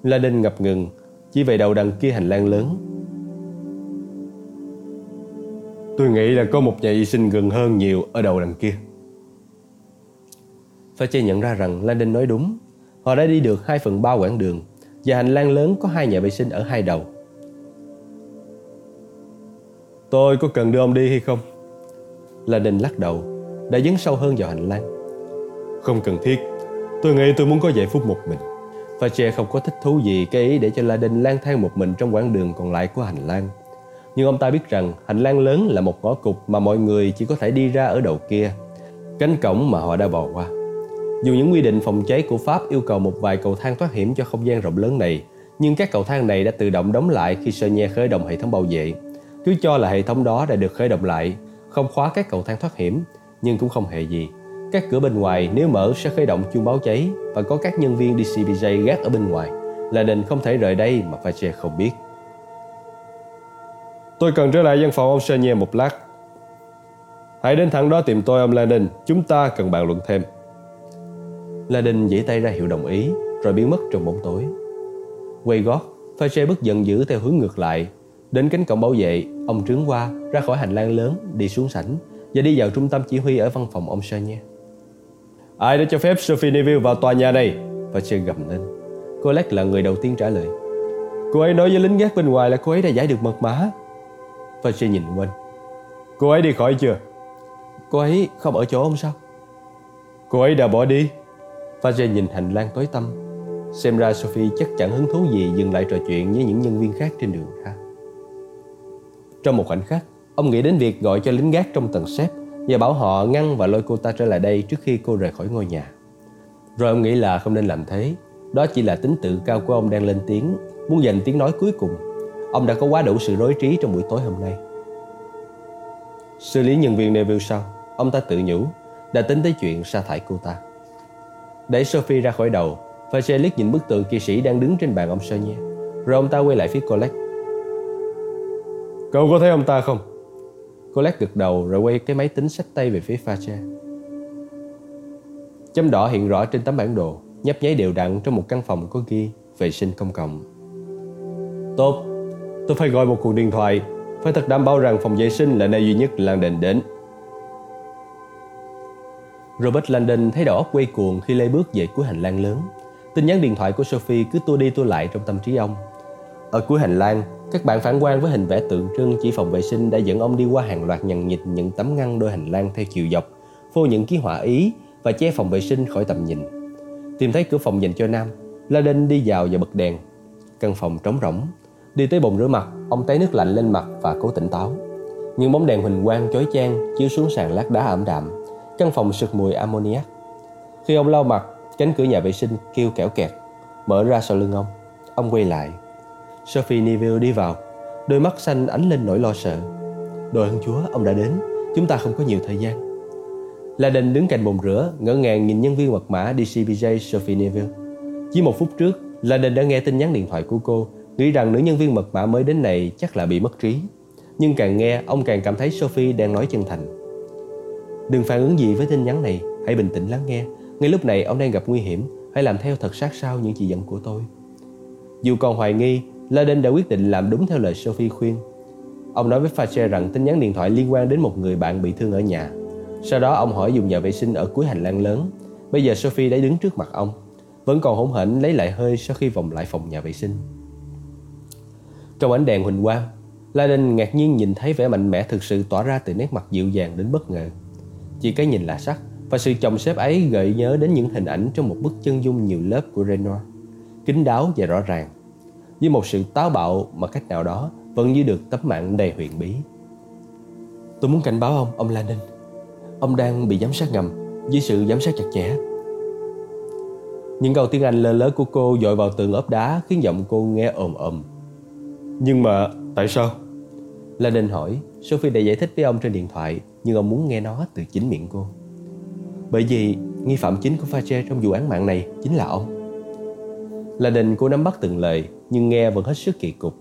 La Đinh ngập ngừng Chỉ về đầu đằng kia hành lang lớn Tôi nghĩ là có một nhà vệ sinh gần hơn nhiều ở đầu đằng kia. Phải nhận ra rằng La nói đúng. Họ đã đi được 2 phần 3 quãng đường Và hành lang lớn có hai nhà vệ sinh ở hai đầu. Tôi có cần đưa ông đi hay không? La lắc đầu, Đã dấn sâu hơn vào hành lang. Không cần thiết. Tôi nghĩ tôi muốn có vài phút một mình. Fache không có thích thú gì cái ý để cho La lang thang một mình trong quãng đường còn lại của hành lang. Nhưng ông ta biết rằng hành lang lớn là một ngõ cụt mà mọi người chỉ có thể đi ra ở đầu kia, cánh cổng mà họ đã bò qua. Dù những quy định phòng cháy của Pháp yêu cầu một vài cầu thang thoát hiểm cho không gian rộng lớn này, nhưng các cầu thang này đã tự động đóng lại khi Sơ khởi động hệ thống bảo vệ. Cứ cho là hệ thống đó đã được khởi động lại, không khóa các cầu thang thoát hiểm, nhưng cũng không hề gì. Các cửa bên ngoài nếu mở sẽ khởi động chuông báo cháy và có các nhân viên DCBJ gác ở bên ngoài. Là nên không thể rời đây mà Fache không biết. Tôi cần trở lại văn phòng ông Senior một lát. Hãy đến thẳng đó tìm tôi ông Landon, chúng ta cần bàn luận thêm. Landon giãy tay ra hiệu đồng ý, rồi biến mất trong bóng tối. Quay gót, Fache bất giận dữ theo hướng ngược lại. Đến cánh cổng bảo vệ, ông trướng qua, ra khỏi hành lang lớn, đi xuống sảnh và đi vào trung tâm chỉ huy ở văn phòng ông Senior. Ai đã cho phép Sophie Neville vào tòa nhà này? Và gầm lên. Colette là người đầu tiên trả lời. Cô ấy nói với lính gác bên ngoài là cô ấy đã giải được mật mã. Chen nhìn quanh. Cô ấy đi khỏi chưa? Cô ấy không ở chỗ ông sao? Cô ấy đã bỏ đi. Faje nhìn hành lang tối tăm. Xem ra Sophie chắc chẳng hứng thú gì dừng lại trò chuyện với những nhân viên khác trên đường ra. Trong một khoảnh khắc, ông nghĩ đến việc gọi cho lính gác trong tầng xếp và bảo họ ngăn và lôi cô ta trở lại đây trước khi cô rời khỏi ngôi nhà. Rồi ông nghĩ là không nên làm thế. Đó chỉ là tính tự cao của ông đang lên tiếng, muốn dành tiếng nói cuối cùng. Ông đã có quá đủ sự rối trí trong buổi tối hôm nay. Xử lý nhân viên Neville sau, ông ta tự nhủ, đã tính tới chuyện sa thải cô ta. Đẩy Sophie ra khỏi đầu, Fache liếc nhìn bức tượng kỳ sĩ đang đứng trên bàn ông Sonia. Rồi ông ta quay lại phía Colette. Cậu có thấy ông ta không? Colette gật đầu rồi quay cái máy tính sách tay về phía Facha. Chấm đỏ hiện rõ trên tấm bản đồ, nhấp nháy đều đặn trong một căn phòng có ghi vệ sinh công cộng. Tốt, tôi phải gọi một cuộc điện thoại, phải thật đảm bảo rằng phòng vệ sinh là nơi duy nhất Landon đến. Robert Landon thấy đầu óc quay cuồng khi lê bước về cuối hành lang lớn. Tin nhắn điện thoại của Sophie cứ tua đi tua lại trong tâm trí ông. Ở cuối hành lang, các bạn phản quan với hình vẽ tượng trưng chỉ phòng vệ sinh đã dẫn ông đi qua hàng loạt nhằn nhịt những tấm ngăn đôi hành lang theo chiều dọc, phô những ký họa ý và che phòng vệ sinh khỏi tầm nhìn. Tìm thấy cửa phòng dành cho nam, La đi vào và bật đèn. Căn phòng trống rỗng. Đi tới bồn rửa mặt, ông té nước lạnh lên mặt và cố tỉnh táo. Những bóng đèn huỳnh quang chói chang chiếu xuống sàn lát đá ẩm đạm. Căn phòng sực mùi ammoniac. Khi ông lau mặt, cánh cửa nhà vệ sinh kêu kẽo kẹt, mở ra sau lưng ông. Ông quay lại, Sophie Neville đi vào, đôi mắt xanh ánh lên nỗi lo sợ. Đội ơn Chúa, ông đã đến, chúng ta không có nhiều thời gian. La Đình đứng cạnh bồn rửa, ngỡ ngàng nhìn nhân viên mật mã DCBJ Sophie Neville. Chỉ một phút trước, La Đình đã nghe tin nhắn điện thoại của cô, nghĩ rằng nữ nhân viên mật mã mới đến này chắc là bị mất trí. Nhưng càng nghe, ông càng cảm thấy Sophie đang nói chân thành. Đừng phản ứng gì với tin nhắn này, hãy bình tĩnh lắng nghe. Ngay lúc này ông đang gặp nguy hiểm, hãy làm theo thật sát sao những chỉ dẫn của tôi. Dù còn hoài nghi, Laden đã quyết định làm đúng theo lời Sophie khuyên. Ông nói với Fache rằng tin nhắn điện thoại liên quan đến một người bạn bị thương ở nhà. Sau đó ông hỏi dùng nhà vệ sinh ở cuối hành lang lớn. Bây giờ Sophie đã đứng trước mặt ông, vẫn còn hỗn hển lấy lại hơi sau khi vòng lại phòng nhà vệ sinh. Trong ánh đèn huỳnh quang, Laden ngạc nhiên nhìn thấy vẻ mạnh mẽ thực sự tỏa ra từ nét mặt dịu dàng đến bất ngờ. Chỉ cái nhìn là sắc và sự chồng xếp ấy gợi nhớ đến những hình ảnh trong một bức chân dung nhiều lớp của Renoir, kín đáo và rõ ràng, với một sự táo bạo mà cách nào đó vẫn như được tấm mạng đầy huyền bí. Tôi muốn cảnh báo ông, ông Laden. Ông đang bị giám sát ngầm dưới sự giám sát chặt chẽ. Những câu tiếng Anh lơ lớn của cô dội vào tường ốp đá khiến giọng cô nghe ồm ồm. Nhưng mà tại sao? Laden hỏi, Sophie đã giải thích với ông trên điện thoại nhưng ông muốn nghe nó từ chính miệng cô. Bởi vì nghi phạm chính của Fache trong vụ án mạng này chính là ông. Landon cố nắm bắt từng lời nhưng nghe vẫn hết sức kỳ cục.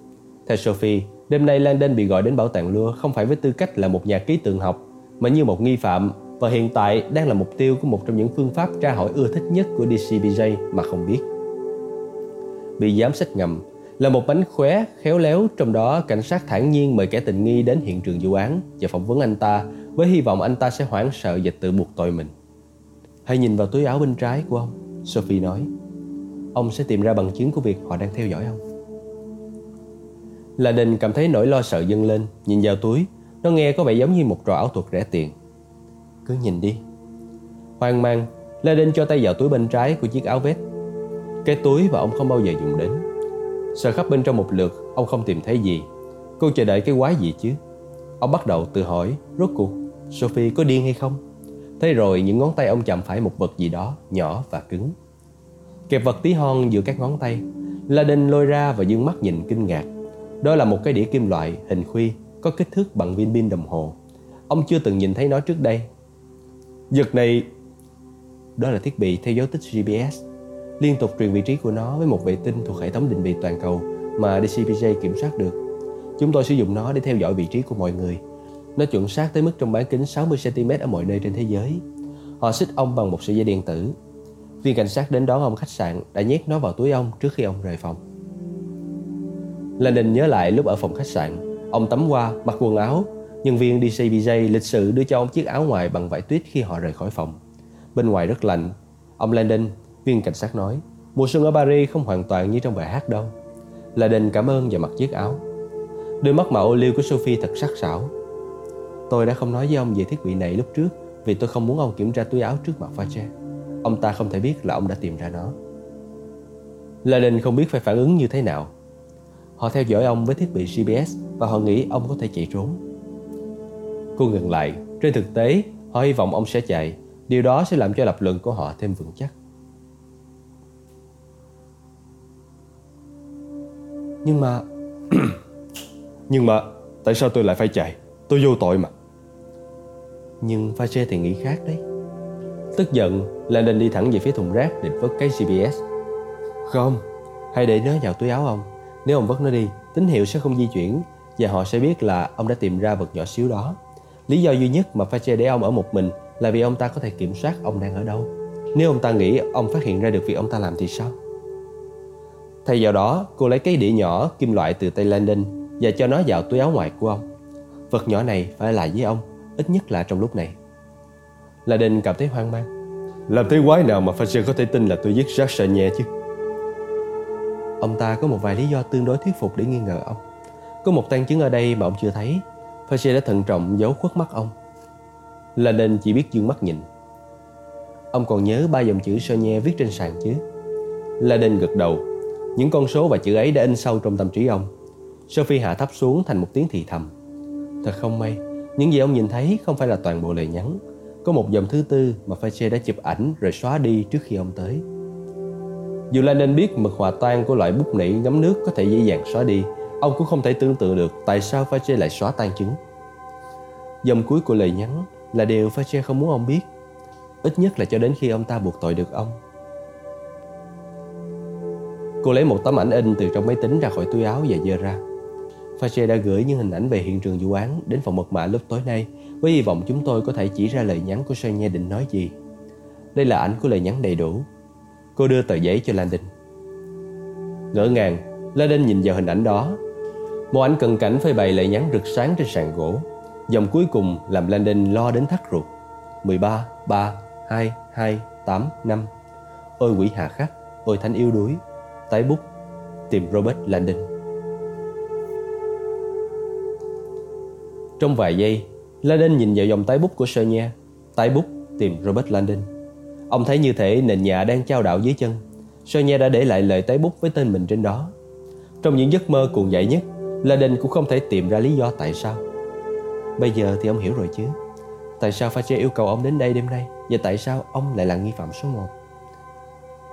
Theo Sophie, đêm nay Landon bị gọi đến bảo tàng Lua không phải với tư cách là một nhà ký tượng học mà như một nghi phạm và hiện tại đang là mục tiêu của một trong những phương pháp tra hỏi ưa thích nhất của DCBJ mà không biết. Bị giám sát ngầm là một bánh khóe khéo léo trong đó cảnh sát thản nhiên mời kẻ tình nghi đến hiện trường vụ án và phỏng vấn anh ta với hy vọng anh ta sẽ hoảng sợ và tự buộc tội mình. Hãy nhìn vào túi áo bên trái của ông, Sophie nói. Ông sẽ tìm ra bằng chứng của việc họ đang theo dõi ông. Là đình cảm thấy nỗi lo sợ dâng lên, nhìn vào túi, nó nghe có vẻ giống như một trò ảo thuật rẻ tiền. Cứ nhìn đi. Hoang mang, La Đinh cho tay vào túi bên trái của chiếc áo vest. Cái túi mà ông không bao giờ dùng đến sợ khắp bên trong một lượt, ông không tìm thấy gì. Cô chờ đợi cái quái gì chứ? Ông bắt đầu tự hỏi, rốt cuộc, Sophie có điên hay không? Thế rồi những ngón tay ông chạm phải một vật gì đó nhỏ và cứng. Kẹp vật tí hon giữa các ngón tay, La Đinh lôi ra và dương mắt nhìn kinh ngạc. Đó là một cái đĩa kim loại hình khuy có kích thước bằng viên pin đồng hồ. Ông chưa từng nhìn thấy nó trước đây. Vật này đó là thiết bị theo dấu tích GPS liên tục truyền vị trí của nó với một vệ tinh thuộc hệ thống định vị toàn cầu mà DCPJ kiểm soát được. Chúng tôi sử dụng nó để theo dõi vị trí của mọi người nó chuẩn xác tới mức trong bán kính 60cm ở mọi nơi trên thế giới. Họ xích ông bằng một sợi dây điện tử. Viên cảnh sát đến đón ông khách sạn đã nhét nó vào túi ông trước khi ông rời phòng. Landon nhớ lại lúc ở phòng khách sạn, ông tắm qua, mặc quần áo. Nhân viên DCBJ lịch sự đưa cho ông chiếc áo ngoài bằng vải tuyết khi họ rời khỏi phòng. Bên ngoài rất lạnh. Ông Landon, viên cảnh sát nói, mùa xuân ở Paris không hoàn toàn như trong bài hát đâu. Landon cảm ơn và mặc chiếc áo. Đôi mắt màu ô liu của Sophie thật sắc sảo Tôi đã không nói với ông về thiết bị này lúc trước vì tôi không muốn ông kiểm tra túi áo trước mặt Fache. Ông ta không thể biết là ông đã tìm ra nó. La Đình không biết phải phản ứng như thế nào. Họ theo dõi ông với thiết bị GPS và họ nghĩ ông có thể chạy trốn. Cô ngừng lại. Trên thực tế, họ hy vọng ông sẽ chạy. Điều đó sẽ làm cho lập luận của họ thêm vững chắc. Nhưng mà... Nhưng mà tại sao tôi lại phải chạy? Tôi vô tội mà. Nhưng Fache thì nghĩ khác đấy. Tức giận Landon đi thẳng về phía thùng rác định vứt cái GPS Không Hãy để nó vào túi áo ông. Nếu ông vứt nó đi Tín hiệu sẽ không di chuyển Và họ sẽ biết là ông đã tìm ra vật nhỏ xíu đó. Lý do duy nhất mà Fache để ông ở một mình Là vì ông ta có thể kiểm soát ông đang ở đâu. Nếu ông ta nghĩ ông phát hiện ra được việc ông ta làm thì sao Thay vào đó cô lấy cái đĩa nhỏ kim loại từ tay Landon Và cho nó vào túi áo ngoài của ông Vật nhỏ này phải là với ông ít nhất là trong lúc này. La Đinh cảm thấy hoang mang. Làm thế quái nào mà Fasher có thể tin là tôi giết Jacques Chagné chứ? Ông ta có một vài lý do tương đối thuyết phục để nghi ngờ ông. Có một tăng chứng ở đây mà ông chưa thấy. Fasher đã thận trọng giấu khuất mắt ông. La Đinh chỉ biết dương mắt nhìn. Ông còn nhớ ba dòng chữ Chagné viết trên sàn chứ? La Đinh gật đầu. Những con số và chữ ấy đã in sâu trong tâm trí ông. Sophie hạ thấp xuống thành một tiếng thì thầm. Thật không may, những gì ông nhìn thấy không phải là toàn bộ lời nhắn. Có một dòng thứ tư mà Fache đã chụp ảnh rồi xóa đi trước khi ông tới. Dù Landon biết mực hòa tan của loại bút nỉ ngấm nước có thể dễ dàng xóa đi, ông cũng không thể tưởng tượng được tại sao Fache lại xóa tan chứng. Dòng cuối của lời nhắn là điều Fache không muốn ông biết, ít nhất là cho đến khi ông ta buộc tội được ông. Cô lấy một tấm ảnh in từ trong máy tính ra khỏi túi áo và dơ ra. Fache đã gửi những hình ảnh về hiện trường vụ án đến phòng mật mã lúc tối nay với hy vọng chúng tôi có thể chỉ ra lời nhắn của Sonia định nói gì. Đây là ảnh của lời nhắn đầy đủ. Cô đưa tờ giấy cho Landon. Ngỡ ngàng, Landon nhìn vào hình ảnh đó. Một ảnh cận cảnh phơi bày lời nhắn rực sáng trên sàn gỗ. Dòng cuối cùng làm Landon lo đến thắt ruột. 13, 3, 2, 2, 8, 5. Ôi quỷ hạ khắc, ôi thánh yêu đuối. Tái bút, tìm Robert Landon. Trong vài giây, Landon nhìn vào dòng tái bút của Sonia. Tái bút tìm Robert Landon. Ông thấy như thể nền nhà đang trao đảo dưới chân. Sonia đã để lại lời tái bút với tên mình trên đó. Trong những giấc mơ cuồng dại nhất, Landon cũng không thể tìm ra lý do tại sao. Bây giờ thì ông hiểu rồi chứ. Tại sao Fache yêu cầu ông đến đây đêm nay và tại sao ông lại là nghi phạm số 1?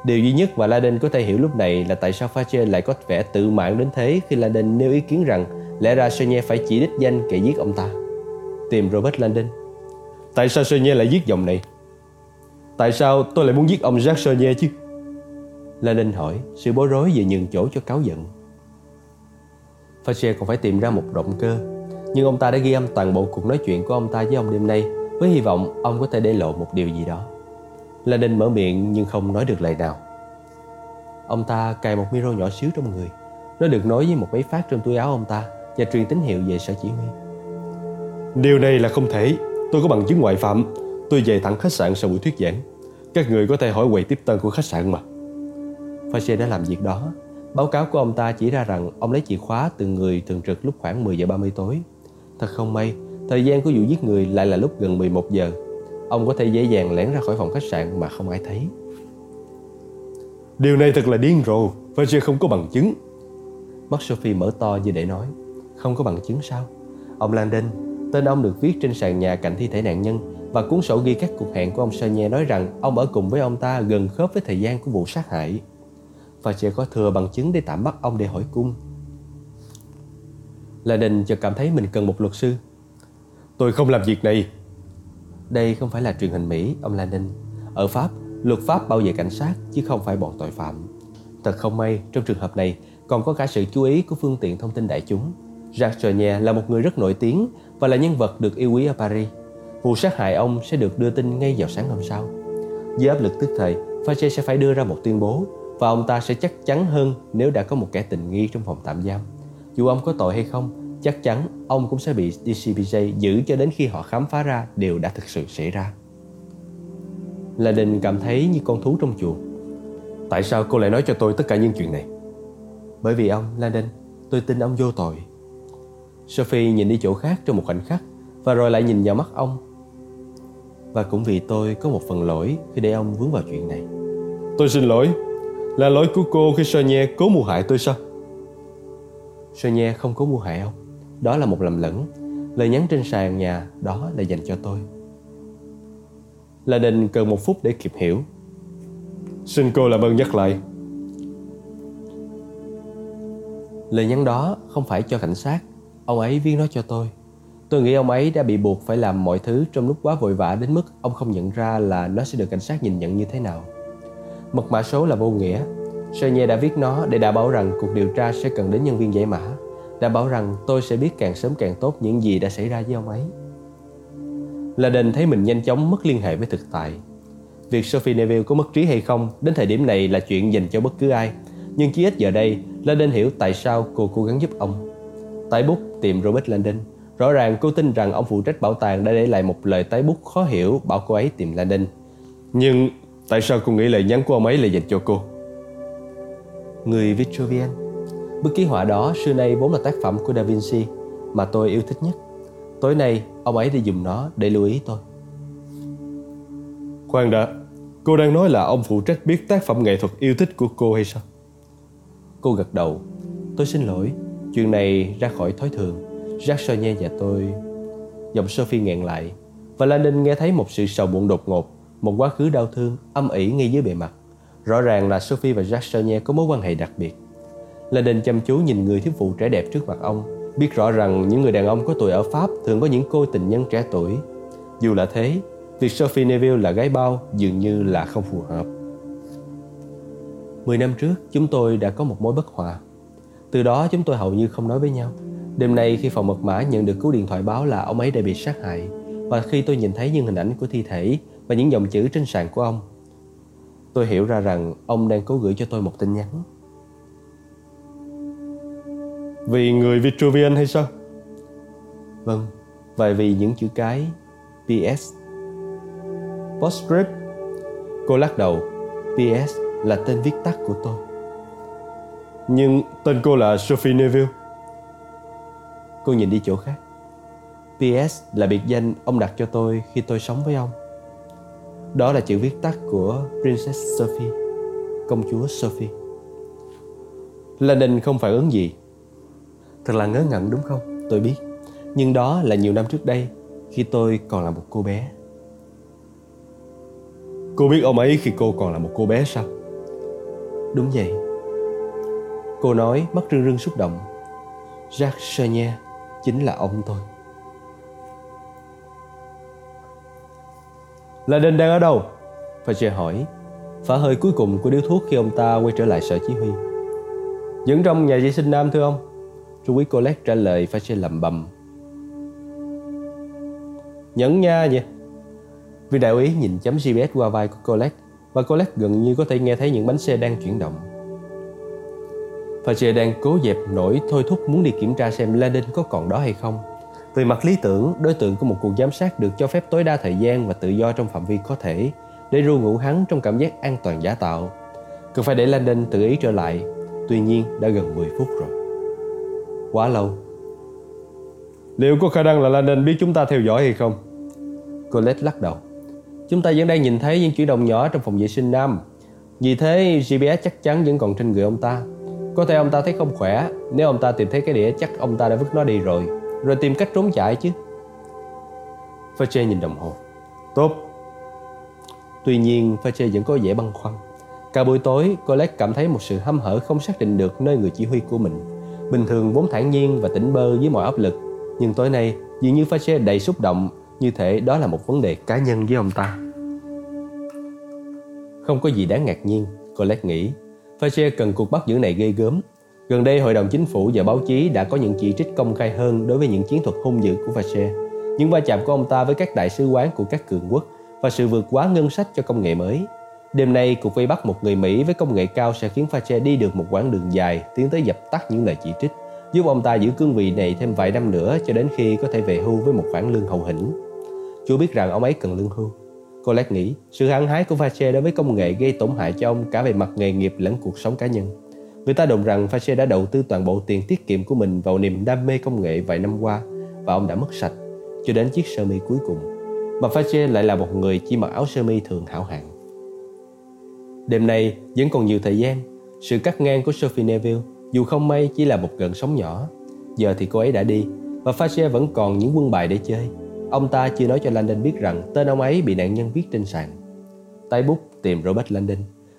Điều duy nhất mà Laden có thể hiểu lúc này là tại sao Fache lại có vẻ tự mãn đến thế khi Laden nêu ý kiến rằng lẽ ra Sonia phải chỉ đích danh kẻ giết ông ta. Tìm Robert Landon. Tại sao Sonia lại giết dòng này? Tại sao tôi lại muốn giết ông Jacques Sonia chứ? Landon hỏi, sự bối rối vừa nhường chỗ cho cáo giận. Fache còn phải tìm ra một động cơ nhưng ông ta đã ghi âm toàn bộ cuộc nói chuyện của ông ta với ông đêm nay với hy vọng ông có thể để lộ một điều gì đó. La Đinh mở miệng nhưng không nói được lời nào. Ông ta cài một micro nhỏ xíu trong người. Nó được nối với một máy phát trong túi áo ông ta và truyền tín hiệu về sở chỉ huy. Điều này là không thể. Tôi có bằng chứng ngoại phạm. Tôi về thẳng khách sạn sau buổi thuyết giảng. Các người có thể hỏi quầy tiếp tân của khách sạn mà. Fache đã làm việc đó. Báo cáo của ông ta chỉ ra rằng ông lấy chìa khóa từ người thường trực lúc khoảng 10 giờ 30 tối Thật không may, thời gian của vụ giết người lại là lúc gần 11 giờ. Ông có thể dễ dàng lẻn ra khỏi phòng khách sạn mà không ai thấy. Điều này thật là điên rồ, Fraser không có bằng chứng. Mắt Sophie mở to như để nói, không có bằng chứng sao? Ông Landon, tên ông được viết trên sàn nhà cạnh thi thể nạn nhân và cuốn sổ ghi các cuộc hẹn của ông Sanye nói rằng ông ở cùng với ông ta gần khớp với thời gian của vụ sát hại. Và sẽ có thừa bằng chứng để tạm bắt ông để hỏi cung Đình chợt cảm thấy mình cần một luật sư. Tôi không làm việc này. Đây không phải là truyền hình Mỹ, ông Lenin. Ở Pháp, luật pháp bảo vệ cảnh sát chứ không phải bọn tội phạm. Thật không may, trong trường hợp này còn có cả sự chú ý của phương tiện thông tin đại chúng. Jacques Chenier là một người rất nổi tiếng và là nhân vật được yêu quý ở Paris. Vụ sát hại ông sẽ được đưa tin ngay vào sáng hôm sau. Dưới áp lực tức thời, Fache sẽ phải đưa ra một tuyên bố và ông ta sẽ chắc chắn hơn nếu đã có một kẻ tình nghi trong phòng tạm giam. Dù ông có tội hay không, chắc chắn ông cũng sẽ bị DCPJ giữ cho đến khi họ khám phá ra điều đã thực sự xảy ra. Là Đình cảm thấy như con thú trong chuồng. Tại sao cô lại nói cho tôi tất cả những chuyện này? Bởi vì ông, Landon, tôi tin ông vô tội. Sophie nhìn đi chỗ khác trong một khoảnh khắc và rồi lại nhìn vào mắt ông. Và cũng vì tôi có một phần lỗi khi để ông vướng vào chuyện này. Tôi xin lỗi. Là lỗi của cô khi Sonia cố mưu hại tôi sao? Sonia không có mua hại ông đó là một lầm lẫn. Lời nhắn trên sàn nhà đó là dành cho tôi. Là đình cần một phút để kịp hiểu. Xin cô làm ơn nhắc lại. Lời nhắn đó không phải cho cảnh sát. Ông ấy viết nó cho tôi. Tôi nghĩ ông ấy đã bị buộc phải làm mọi thứ trong lúc quá vội vã đến mức ông không nhận ra là nó sẽ được cảnh sát nhìn nhận như thế nào. Mật mã số là vô nghĩa. Sonia đã viết nó để đảm bảo rằng cuộc điều tra sẽ cần đến nhân viên giải mã, đã bảo rằng tôi sẽ biết càng sớm càng tốt những gì đã xảy ra với ông ấy. Là đền thấy mình nhanh chóng mất liên hệ với thực tại. Việc Sophie Neville có mất trí hay không đến thời điểm này là chuyện dành cho bất cứ ai. Nhưng chỉ ít giờ đây, Landon hiểu tại sao cô cố gắng giúp ông. Tái bút tìm Robert Landon. Rõ ràng cô tin rằng ông phụ trách bảo tàng đã để lại một lời tái bút khó hiểu bảo cô ấy tìm Landon. Nhưng tại sao cô nghĩ lời nhắn của ông ấy là dành cho cô? người Vitruvian. Bức ký họa đó xưa nay vốn là tác phẩm của Da Vinci mà tôi yêu thích nhất. Tối nay, ông ấy đã dùng nó để lưu ý tôi. Khoan đã, cô đang nói là ông phụ trách biết tác phẩm nghệ thuật yêu thích của cô hay sao? Cô gật đầu. Tôi xin lỗi, chuyện này ra khỏi thói thường. Jacques Sonia và tôi... Giọng Sophie nghẹn lại và Landon nghe thấy một sự sầu muộn đột ngột, một quá khứ đau thương, âm ỉ ngay dưới bề mặt Rõ ràng là Sophie và Jacques Chenier có mối quan hệ đặc biệt. Landon chăm chú nhìn người thiếu phụ trẻ đẹp trước mặt ông, biết rõ rằng những người đàn ông có tuổi ở Pháp thường có những cô tình nhân trẻ tuổi. Dù là thế, việc Sophie Neville là gái bao dường như là không phù hợp. Mười năm trước, chúng tôi đã có một mối bất hòa. Từ đó chúng tôi hầu như không nói với nhau. Đêm nay khi phòng mật mã nhận được cú điện thoại báo là ông ấy đã bị sát hại và khi tôi nhìn thấy những hình ảnh của thi thể và những dòng chữ trên sàn của ông, tôi hiểu ra rằng ông đang cố gửi cho tôi một tin nhắn. Vì người Vitruvian hay sao? Vâng, và vì những chữ cái PS. Postscript. Cô lắc đầu. PS là tên viết tắt của tôi. Nhưng tên cô là Sophie Neville. Cô nhìn đi chỗ khác. PS là biệt danh ông đặt cho tôi khi tôi sống với ông. Đó là chữ viết tắt của Princess Sophie, công chúa Sophie. Landon không phản ứng gì. Thật là ngớ ngẩn đúng không? Tôi biết. Nhưng đó là nhiều năm trước đây, khi tôi còn là một cô bé. Cô biết ông ấy khi cô còn là một cô bé sao? Đúng vậy. Cô nói mắt rưng rưng xúc động. Jacques Chenier chính là ông tôi. Là Đình đang ở đâu? Fajer hỏi. Phả hơi cuối cùng của điếu thuốc khi ông ta quay trở lại sở chỉ huy. Vẫn trong nhà vệ sinh nam thưa ông? Chú quý Colette trả lời phải sẽ lầm bầm. Nhẫn nha vậy. Viên đại úy nhìn chấm GPS qua vai của Colette và Colette gần như có thể nghe thấy những bánh xe đang chuyển động. Fajer đang cố dẹp nổi thôi thúc muốn đi kiểm tra xem Landon có còn đó hay không. Về mặt lý tưởng, đối tượng của một cuộc giám sát được cho phép tối đa thời gian và tự do trong phạm vi có thể để ru ngủ hắn trong cảm giác an toàn giả tạo. Cần phải để Landon tự ý trở lại, tuy nhiên đã gần 10 phút rồi. Quá lâu. Liệu có khả năng là Landon biết chúng ta theo dõi hay không? Colette lắc đầu. Chúng ta vẫn đang nhìn thấy những chuyển động nhỏ trong phòng vệ sinh nam. Vì thế GPS chắc chắn vẫn còn trên người ông ta. Có thể ông ta thấy không khỏe, nếu ông ta tìm thấy cái đĩa chắc ông ta đã vứt nó đi rồi, rồi tìm cách trốn chạy chứ. Fache nhìn đồng hồ. Tốt. Tuy nhiên, Fache vẫn có vẻ băn khoăn. Cả buổi tối, Colette cảm thấy một sự hăm hở không xác định được nơi người chỉ huy của mình. Bình thường vốn thản nhiên và tỉnh bơ với mọi áp lực, nhưng tối nay dường như Fache đầy xúc động, như thể đó là một vấn đề cá nhân với ông ta. Không có gì đáng ngạc nhiên, Colette nghĩ. Fache cần cuộc bắt giữ này ghê gớm. Gần đây, Hội đồng Chính phủ và báo chí đã có những chỉ trích công khai hơn đối với những chiến thuật hung dữ của Fache. Những va chạm của ông ta với các đại sứ quán của các cường quốc và sự vượt quá ngân sách cho công nghệ mới. Đêm nay, cuộc vây bắt một người Mỹ với công nghệ cao sẽ khiến Fache đi được một quãng đường dài tiến tới dập tắt những lời chỉ trích, giúp ông ta giữ cương vị này thêm vài năm nữa cho đến khi có thể về hưu với một khoản lương hậu hĩnh. Chúa biết rằng ông ấy cần lương hưu. Colette nghĩ sự hăng hái của Fache đối với công nghệ gây tổn hại cho ông cả về mặt nghề nghiệp lẫn cuộc sống cá nhân. Người ta đồn rằng Fache đã đầu tư toàn bộ tiền tiết kiệm của mình vào niềm đam mê công nghệ vài năm qua và ông đã mất sạch cho đến chiếc sơ mi cuối cùng. Mà Fache lại là một người chỉ mặc áo sơ mi thường hảo hạng. Đêm nay vẫn còn nhiều thời gian. Sự cắt ngang của Sophie Neville dù không may chỉ là một gần sóng nhỏ. Giờ thì cô ấy đã đi và Fasher vẫn còn những quân bài để chơi. Ông ta chưa nói cho Landon biết rằng tên ông ấy bị nạn nhân viết trên sàn. Tay bút tìm Robert Landon.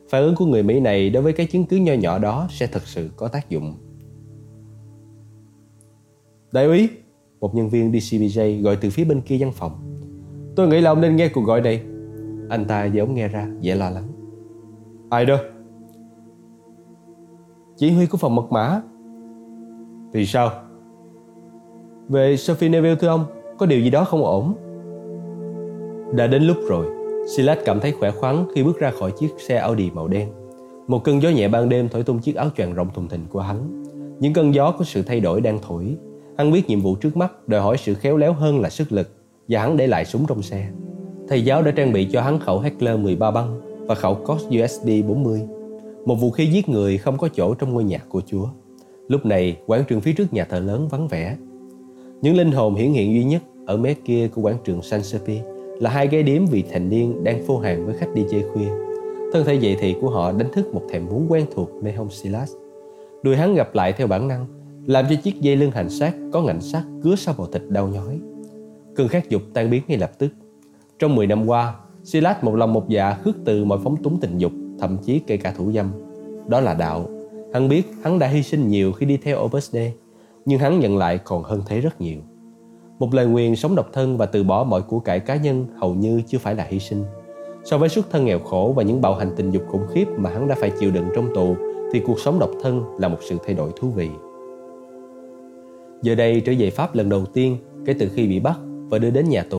Phản ứng của người Mỹ này đối với cái chứng cứ nho nhỏ đó sẽ thật sự có tác dụng. Đại úy, một nhân viên DCBJ gọi từ phía bên kia văn phòng. Tôi nghĩ là ông nên nghe cuộc gọi này. Anh ta giống nghe ra, dễ lo lắng. Ai đó? Chỉ huy của phòng mật mã. Thì sao? Về Sophie Neville thưa ông, có điều gì đó không ổn. Đã đến lúc rồi, Silas cảm thấy khỏe khoắn khi bước ra khỏi chiếc xe Audi màu đen. Một cơn gió nhẹ ban đêm thổi tung chiếc áo choàng rộng thùng thình của hắn. Những cơn gió có sự thay đổi đang thổi. Hắn biết nhiệm vụ trước mắt đòi hỏi sự khéo léo hơn là sức lực và hắn để lại súng trong xe. Thầy giáo đã trang bị cho hắn khẩu Heckler 13 băng và khẩu Cos USD 40. Một vũ khí giết người không có chỗ trong ngôi nhà của Chúa. Lúc này, quảng trường phía trước nhà thờ lớn vắng vẻ. Những linh hồn hiển hiện duy nhất ở mé kia của quảng trường San Sepi là hai gái điếm vị thành niên đang phô hàng với khách đi chơi khuya. Thân thể dậy thì của họ đánh thức một thèm muốn quen thuộc nơi hông Silas. Đùi hắn gặp lại theo bản năng, làm cho chiếc dây lưng hành xác có ngạnh sắt cứa sau bầu thịt đau nhói. Cơn khát dục tan biến ngay lập tức. Trong 10 năm qua, Silas một lòng một dạ khước từ mọi phóng túng tình dục thậm chí kể cả thủ dâm. Đó là đạo. Hắn biết hắn đã hy sinh nhiều khi đi theo Opus nhưng hắn nhận lại còn hơn thế rất nhiều. Một lời nguyền sống độc thân và từ bỏ mọi của cải cá nhân hầu như chưa phải là hy sinh. So với xuất thân nghèo khổ và những bạo hành tình dục khủng khiếp mà hắn đã phải chịu đựng trong tù, thì cuộc sống độc thân là một sự thay đổi thú vị. Giờ đây trở về Pháp lần đầu tiên kể từ khi bị bắt và đưa đến nhà tù